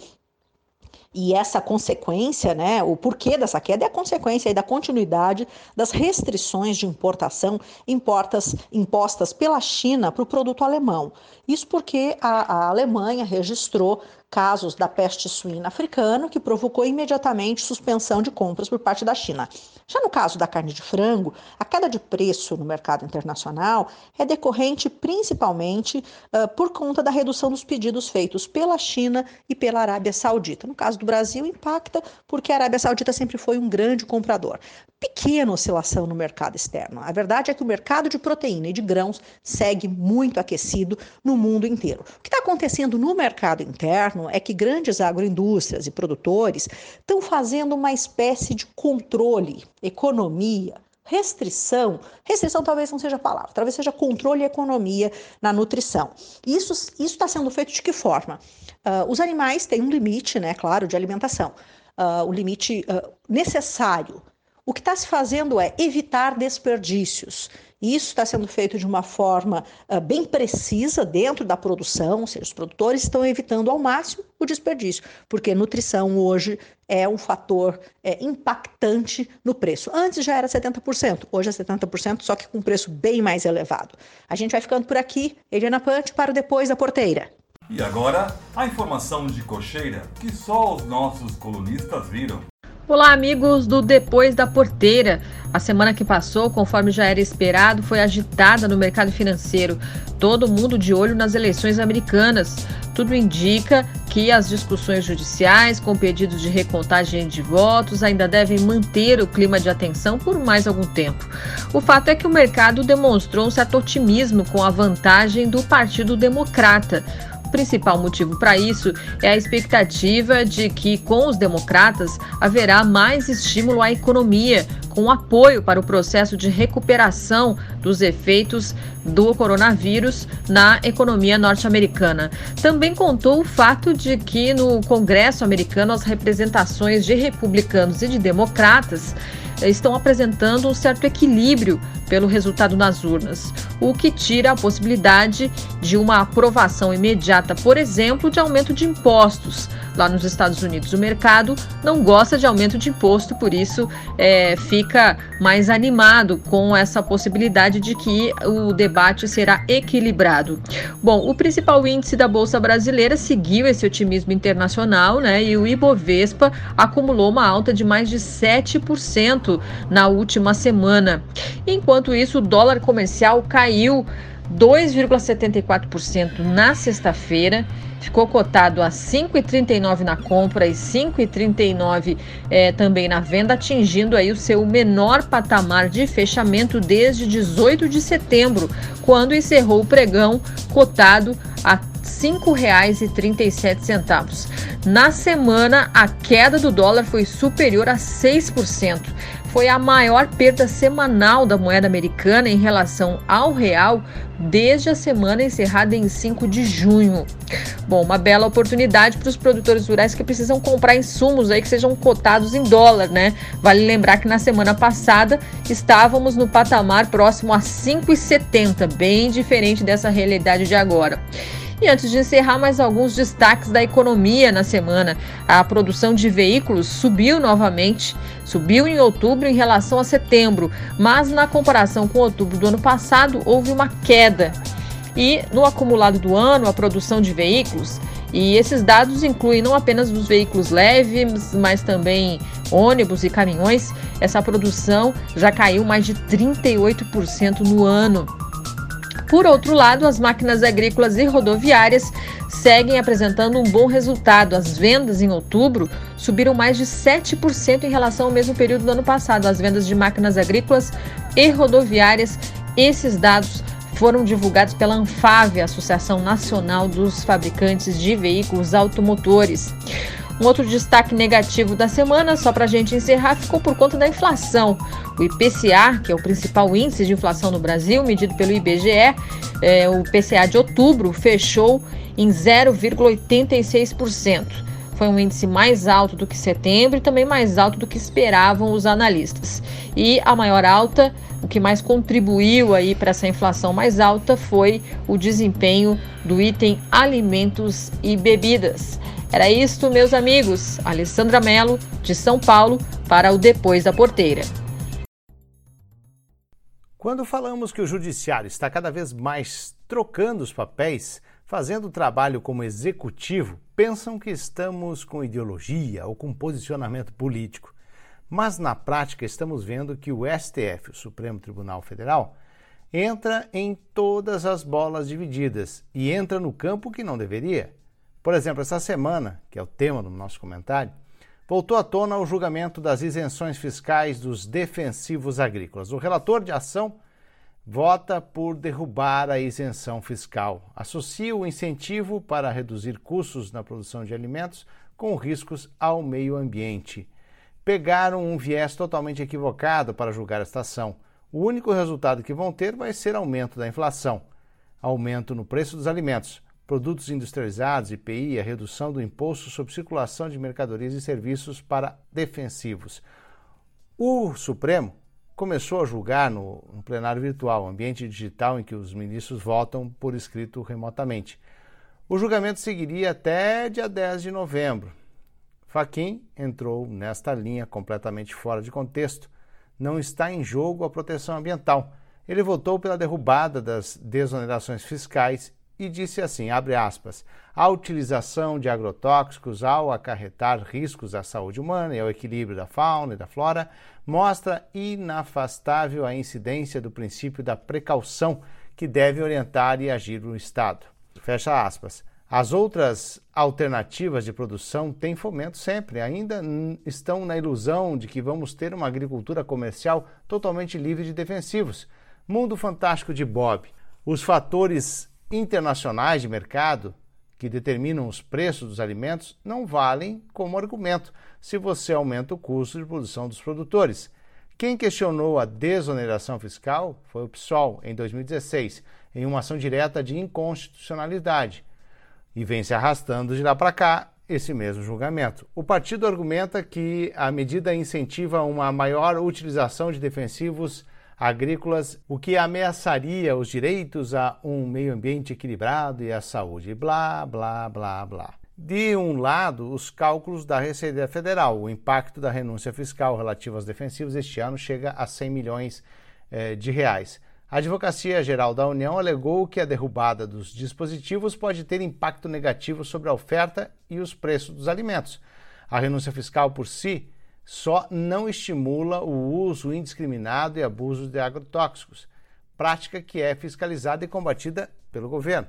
E essa consequência, né, o porquê dessa queda é a consequência da continuidade das restrições de importação importas, impostas pela China para o produto alemão. Isso porque a, a Alemanha registrou casos da peste suína africana, que provocou imediatamente suspensão de compras por parte da China. Já no caso da carne de frango, a queda de preço no mercado internacional é decorrente principalmente uh, por conta da redução dos pedidos feitos pela China e pela Arábia Saudita. No caso do Brasil, impacta porque a Arábia Saudita sempre foi um grande comprador. Pequena oscilação no mercado externo. A verdade é que o mercado de proteína e de grãos segue muito aquecido no mundo inteiro. O que está acontecendo no mercado interno é que grandes agroindústrias e produtores estão fazendo uma espécie de controle, economia, restrição, restrição talvez não seja a palavra, talvez seja controle e economia na nutrição. Isso está sendo feito de que forma? Uh, os animais têm um limite, né, claro, de alimentação, uh, o limite uh, necessário. O que está se fazendo é evitar desperdícios. Isso está sendo feito de uma forma uh, bem precisa dentro da produção, ou seja, os produtores estão evitando ao máximo o desperdício, porque nutrição hoje é um fator é, impactante no preço. Antes já era 70%, hoje é 70%, só que com um preço bem mais elevado. A gente vai ficando por aqui. Eliana Pante para depois da porteira. E agora, a informação de cocheira que só os nossos colunistas viram. Olá, amigos do Depois da Porteira. A semana que passou, conforme já era esperado, foi agitada no mercado financeiro. Todo mundo de olho nas eleições americanas. Tudo indica que as discussões judiciais com pedidos de recontagem de votos ainda devem manter o clima de atenção por mais algum tempo. O fato é que o mercado demonstrou um certo otimismo com a vantagem do Partido Democrata. O principal motivo para isso é a expectativa de que, com os democratas, haverá mais estímulo à economia, com apoio para o processo de recuperação dos efeitos do coronavírus na economia norte-americana. Também contou o fato de que no Congresso americano as representações de republicanos e de democratas estão apresentando um certo equilíbrio pelo resultado nas urnas, o que tira a possibilidade de uma aprovação imediata, por exemplo, de aumento de impostos. Lá nos Estados Unidos, o mercado não gosta de aumento de imposto, por isso é, fica mais animado com essa possibilidade de que o debate será equilibrado. Bom, o principal índice da Bolsa Brasileira seguiu esse otimismo internacional, né? E o Ibovespa acumulou uma alta de mais de 7% na última semana. Enquanto isso, o dólar comercial caiu 2,74% na sexta-feira ficou cotado a 5,39 na compra e 5,39 é, também na venda, atingindo aí o seu menor patamar de fechamento desde 18 de setembro, quando encerrou o pregão cotado a R$ 5,37. Na semana, a queda do dólar foi superior a 6%, foi a maior perda semanal da moeda americana em relação ao real desde a semana encerrada em 5 de junho. Bom, uma bela oportunidade para os produtores rurais que precisam comprar insumos aí que sejam cotados em dólar, né? Vale lembrar que na semana passada estávamos no patamar próximo a 5,70, bem diferente dessa realidade de agora. E antes de encerrar, mais alguns destaques da economia na semana. A produção de veículos subiu novamente, subiu em outubro em relação a setembro, mas na comparação com outubro do ano passado houve uma queda. E no acumulado do ano, a produção de veículos e esses dados incluem não apenas os veículos leves, mas também ônibus e caminhões. Essa produção já caiu mais de 38% no ano. Por outro lado, as máquinas agrícolas e rodoviárias seguem apresentando um bom resultado. As vendas em outubro subiram mais de 7% em relação ao mesmo período do ano passado. As vendas de máquinas agrícolas e rodoviárias, esses dados foram divulgados pela ANFAVE, Associação Nacional dos Fabricantes de Veículos Automotores. Um outro destaque negativo da semana, só para a gente encerrar, ficou por conta da inflação. O IPCA, que é o principal índice de inflação no Brasil, medido pelo IBGE, é, o IPCA de outubro fechou em 0,86%. Foi um índice mais alto do que setembro e também mais alto do que esperavam os analistas. E a maior alta, o que mais contribuiu aí para essa inflação mais alta foi o desempenho do item alimentos e bebidas. Era isto, meus amigos. Alessandra Mello, de São Paulo, para o Depois da Porteira. Quando falamos que o judiciário está cada vez mais trocando os papéis, fazendo o trabalho como executivo, pensam que estamos com ideologia ou com posicionamento político. Mas na prática estamos vendo que o STF, o Supremo Tribunal Federal, entra em todas as bolas divididas e entra no campo que não deveria. Por exemplo, essa semana, que é o tema do nosso comentário, voltou à tona o julgamento das isenções fiscais dos defensivos agrícolas. O relator de ação vota por derrubar a isenção fiscal. Associa o incentivo para reduzir custos na produção de alimentos com riscos ao meio ambiente. Pegaram um viés totalmente equivocado para julgar esta ação. O único resultado que vão ter vai ser aumento da inflação, aumento no preço dos alimentos produtos industrializados, IPI, a redução do imposto sobre circulação de mercadorias e serviços para defensivos. O Supremo começou a julgar no, no plenário virtual, ambiente digital em que os ministros votam por escrito remotamente. O julgamento seguiria até dia 10 de novembro. Faquim entrou nesta linha completamente fora de contexto. Não está em jogo a proteção ambiental. Ele votou pela derrubada das desonerações fiscais e disse assim, abre aspas, a utilização de agrotóxicos ao acarretar riscos à saúde humana e ao equilíbrio da fauna e da flora mostra inafastável a incidência do princípio da precaução que deve orientar e agir o Estado. Fecha aspas. As outras alternativas de produção têm fomento sempre, ainda estão na ilusão de que vamos ter uma agricultura comercial totalmente livre de defensivos. Mundo fantástico de Bob. Os fatores internacionais de mercado que determinam os preços dos alimentos não valem como argumento se você aumenta o custo de produção dos produtores. Quem questionou a desoneração fiscal foi o PSOL em 2016, em uma ação direta de inconstitucionalidade. E vem se arrastando de lá para cá esse mesmo julgamento. O partido argumenta que a medida incentiva uma maior utilização de defensivos agrícolas, o que ameaçaria os direitos a um meio ambiente equilibrado e à saúde. Blá, blá, blá, blá. De um lado, os cálculos da Receita Federal. O impacto da renúncia fiscal relativa aos defensivos este ano chega a 100 milhões eh, de reais. A Advocacia Geral da União alegou que a derrubada dos dispositivos pode ter impacto negativo sobre a oferta e os preços dos alimentos. A renúncia fiscal por si só não estimula o uso indiscriminado e abuso de agrotóxicos, prática que é fiscalizada e combatida pelo governo,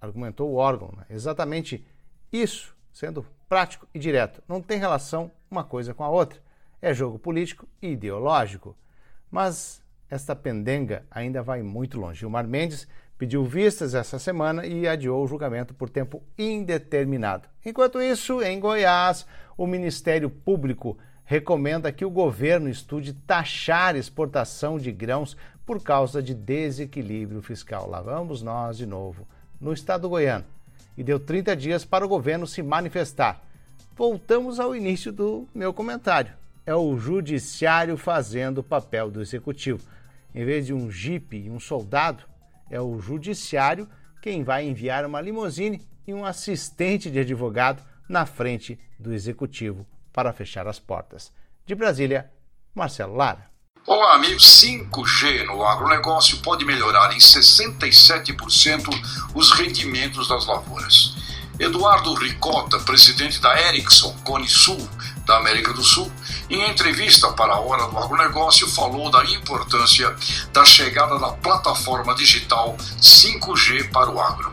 argumentou o órgão. Né? Exatamente isso, sendo prático e direto. Não tem relação uma coisa com a outra. É jogo político e ideológico. Mas esta pendenga ainda vai muito longe. Gilmar Mendes pediu vistas essa semana e adiou o julgamento por tempo indeterminado. Enquanto isso, em Goiás, o Ministério Público recomenda que o governo estude taxar exportação de grãos por causa de desequilíbrio fiscal. Lá vamos nós de novo, no estado do goiano. E deu 30 dias para o governo se manifestar. Voltamos ao início do meu comentário. É o judiciário fazendo o papel do executivo. Em vez de um jipe e um soldado, é o judiciário quem vai enviar uma limusine e um assistente de advogado na frente do executivo para fechar as portas. De Brasília, Marcelo Lara. Olá, amigos. 5G no agronegócio pode melhorar em 67% os rendimentos das lavouras. Eduardo Ricota, presidente da Ericsson Cone Sul, da América do Sul, em entrevista para a Hora do Agronegócio, falou da importância da chegada da plataforma digital 5G para o agro.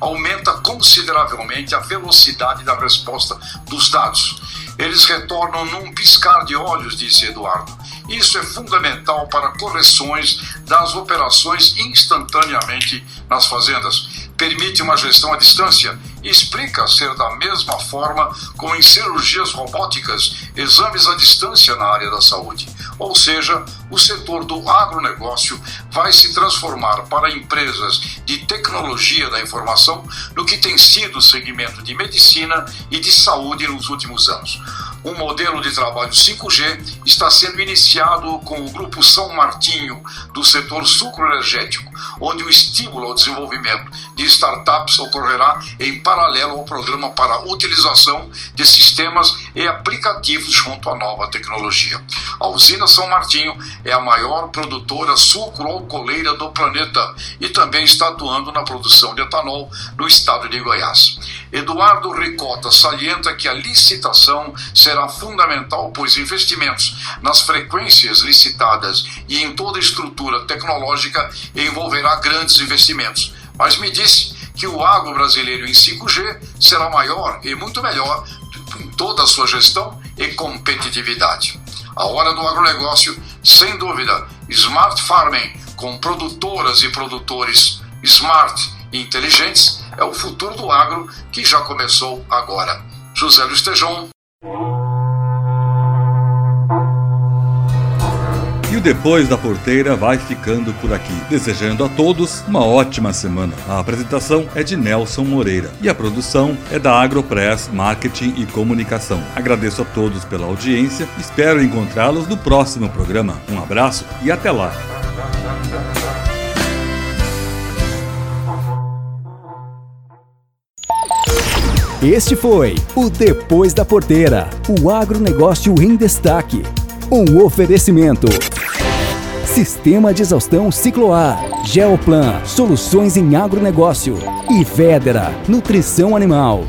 Aumenta consideravelmente a velocidade da resposta dos dados. Eles retornam num piscar de olhos, disse Eduardo. Isso é fundamental para correções das operações instantaneamente nas fazendas permite uma gestão à distância e explica ser da mesma forma como em cirurgias robóticas, exames à distância na área da saúde. Ou seja, o setor do agronegócio vai se transformar para empresas de tecnologia da informação no que tem sido o segmento de medicina e de saúde nos últimos anos. Um modelo de trabalho 5G está sendo iniciado com o Grupo São Martinho, do setor sucroenergético, onde o estímulo ao desenvolvimento de startups ocorrerá em paralelo ao programa para a utilização de sistemas e aplicativos junto à nova tecnologia. A usina São Martinho é a maior produtora sucro-alcooleira do planeta e também está atuando na produção de etanol no estado de Goiás. Eduardo Ricota salienta que a licitação será fundamental, pois investimentos nas frequências licitadas e em toda estrutura tecnológica envolverá grandes investimentos. Mas me disse que o agro brasileiro em 5G será maior e muito melhor em toda a sua gestão e competitividade. A hora do agronegócio, sem dúvida, Smart Farming, com produtoras e produtores smart e inteligentes, é o futuro do agro que já começou agora. José Luiz Tejon. E o Depois da Porteira vai ficando por aqui, desejando a todos uma ótima semana. A apresentação é de Nelson Moreira e a produção é da Agropress Marketing e Comunicação. Agradeço a todos pela audiência, espero encontrá-los no próximo programa. Um abraço e até lá! Este foi o Depois da Porteira, o agronegócio em destaque. Um oferecimento. Sistema de exaustão Cicloar, Geoplan, soluções em agronegócio e Vedera, nutrição animal.